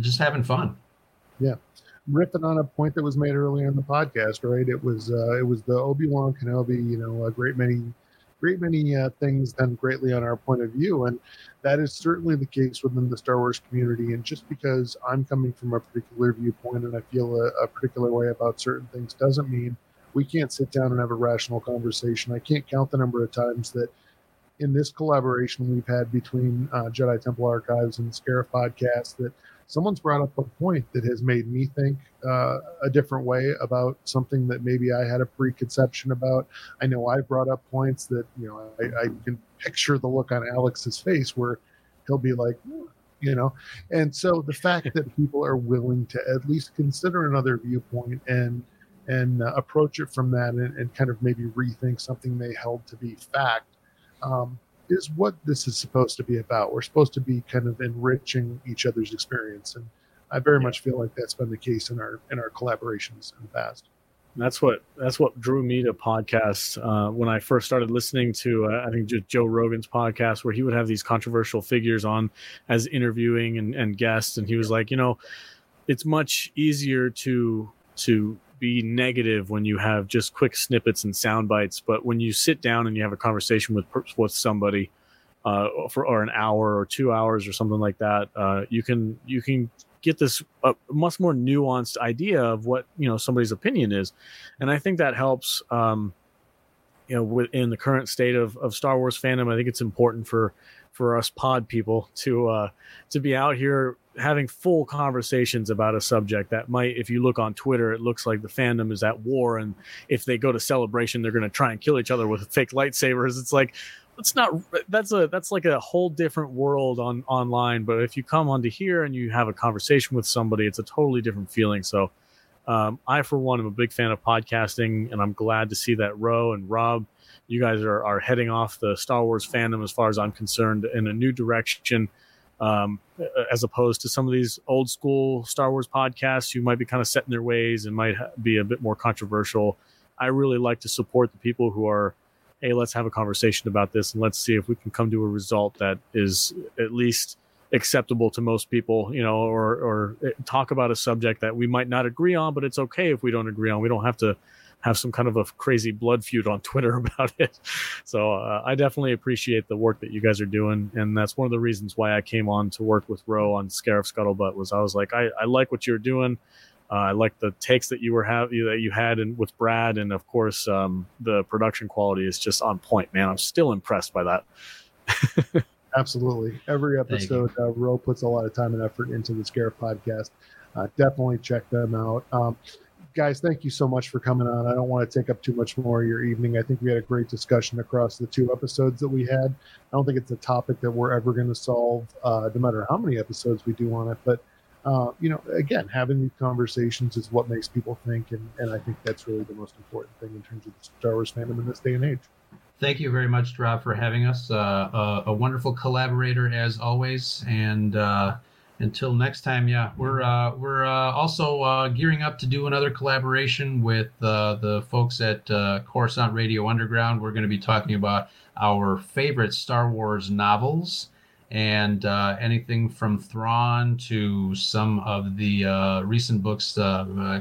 just having fun. Yeah riffing on a point that was made earlier in the podcast, right? It was uh, it was the Obi Wan Kenobi, you know, a great many, great many uh, things done greatly on our point of view, and that is certainly the case within the Star Wars community. And just because I'm coming from a particular viewpoint and I feel a, a particular way about certain things doesn't mean we can't sit down and have a rational conversation. I can't count the number of times that in this collaboration we've had between uh, Jedi Temple Archives and the Scarif podcast that someone's brought up a point that has made me think uh, a different way about something that maybe I had a preconception about. I know I brought up points that you know I, I can picture the look on Alex's face where he'll be like, you know, and so the fact that people are willing to at least consider another viewpoint and and uh, approach it from that and, and, kind of maybe rethink something they held to be fact. Um, is what this is supposed to be about. We're supposed to be kind of enriching each other's experience, and I very yeah. much feel like that's been the case in our in our collaborations in the past. That's what that's what drew me to podcasts uh, when I first started listening to uh, I think just Joe Rogan's podcast where he would have these controversial figures on as interviewing and, and guests, and he was like, you know, it's much easier to to be negative when you have just quick snippets and sound bites, but when you sit down and you have a conversation with with somebody, uh, for or an hour or two hours or something like that, uh, you can you can get this uh, much more nuanced idea of what you know somebody's opinion is, and I think that helps. Um, you know, within the current state of, of Star Wars fandom, I think it's important for for us pod people to uh, to be out here having full conversations about a subject that might if you look on twitter it looks like the fandom is at war and if they go to celebration they're going to try and kill each other with fake lightsabers. It's like it's not that's a that's like a whole different world on online but if you come onto here and you have a conversation with somebody it's a totally different feeling. So um, i for one am a big fan of podcasting and i'm glad to see that Ro and rob you guys are, are heading off the star wars fandom as far as i'm concerned in a new direction um, as opposed to some of these old school Star Wars podcasts who might be kind of set in their ways and might be a bit more controversial. I really like to support the people who are, hey, let's have a conversation about this and let's see if we can come to a result that is at least acceptable to most people, you know, or or talk about a subject that we might not agree on, but it's okay if we don't agree on. We don't have to have some kind of a crazy blood feud on Twitter about it. So uh, I definitely appreciate the work that you guys are doing, and that's one of the reasons why I came on to work with Ro on Scarif Scuttlebutt. Was I was like, I, I like what you're doing. Uh, I like the takes that you were have that you had in, with Brad, and of course, um, the production quality is just on point. Man, I'm still impressed by that. Absolutely, every episode, uh, Ro puts a lot of time and effort into the Scarif podcast. Uh, definitely check them out. Um, guys, thank you so much for coming on. I don't want to take up too much more of your evening. I think we had a great discussion across the two episodes that we had. I don't think it's a topic that we're ever going to solve, uh, no matter how many episodes we do on it. But uh, you know, again, having these conversations is what makes people think, and, and I think that's really the most important thing in terms of the Star Wars fandom in this day and age. Thank you very much, Rob, for having us. Uh, a, a, wonderful collaborator as always, and uh, until next time, yeah, we're uh, we're uh, also uh, gearing up to do another collaboration with uh, the folks at uh, Coruscant Radio Underground. We're going to be talking about our favorite Star Wars novels and uh, anything from Thrawn to some of the recent books,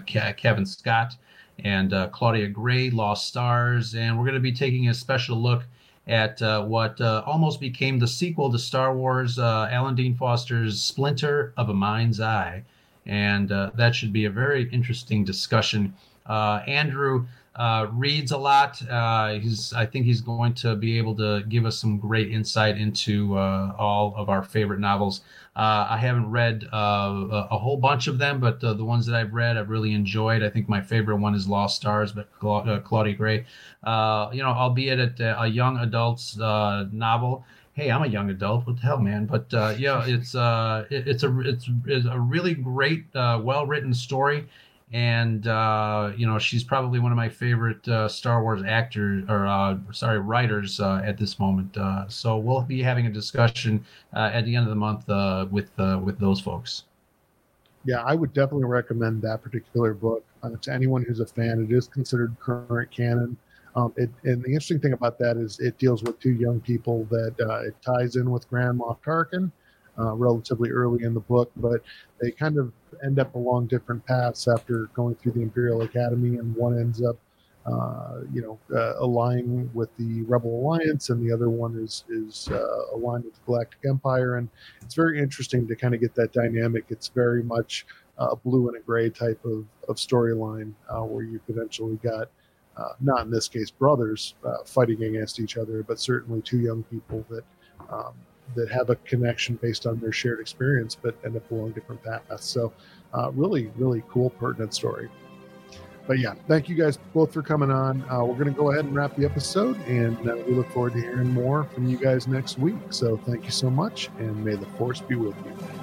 Kevin Scott and Claudia Gray, Lost Stars, and we're going to be taking a special look at uh, what uh, almost became the sequel to Star Wars, uh, Alan Dean Foster's Splinter of a Mind's Eye. And uh, that should be a very interesting discussion. Uh, Andrew uh, reads a lot. he's, I think he's going to be able to give us some great insight into all of our favorite novels. Uh, I haven't read uh, a whole bunch of them, but uh, the ones that I've read, I've really enjoyed. I think my favorite one is Lost Stars, but Cla- Claudia Gray. Uh, you know, albeit a, a young adult's uh, novel. Hey, I'm a young adult. What the hell, man? But uh, yeah, it's it, it's a it's, it's, a really great, well written story and uh, you know she's probably one of my favorite uh, Star Wars actors or uh, sorry writers uh, at this moment. Uh, so we'll be having a discussion uh, at the end of the month with with those folks. Yeah, I would definitely recommend that particular book to anyone who's a fan. It is considered current canon. Um, it, and the interesting thing about that is it deals with two young people that it ties in with Grand Moff Tarkin uh, relatively early in the book, but they kind of end up along different paths after going through the Imperial Academy, and one ends up, uh, you know, uh, aligning with the Rebel Alliance, and the other one is is uh, aligned with the Galactic Empire, and it's very interesting to kind of get that dynamic. It's very much a blue and a gray type of of storyline uh, where you've eventually got. Uh, not in this case brothers fighting against each other, but certainly two young people that um, that have a connection based on their shared experience, but end up along different paths. So, uh, really, really cool, pertinent story. But yeah, thank you guys both for coming on. Uh, we're going to go ahead and wrap the episode, and uh, we look forward to hearing more from you guys next week. So, thank you so much, and may the force be with you.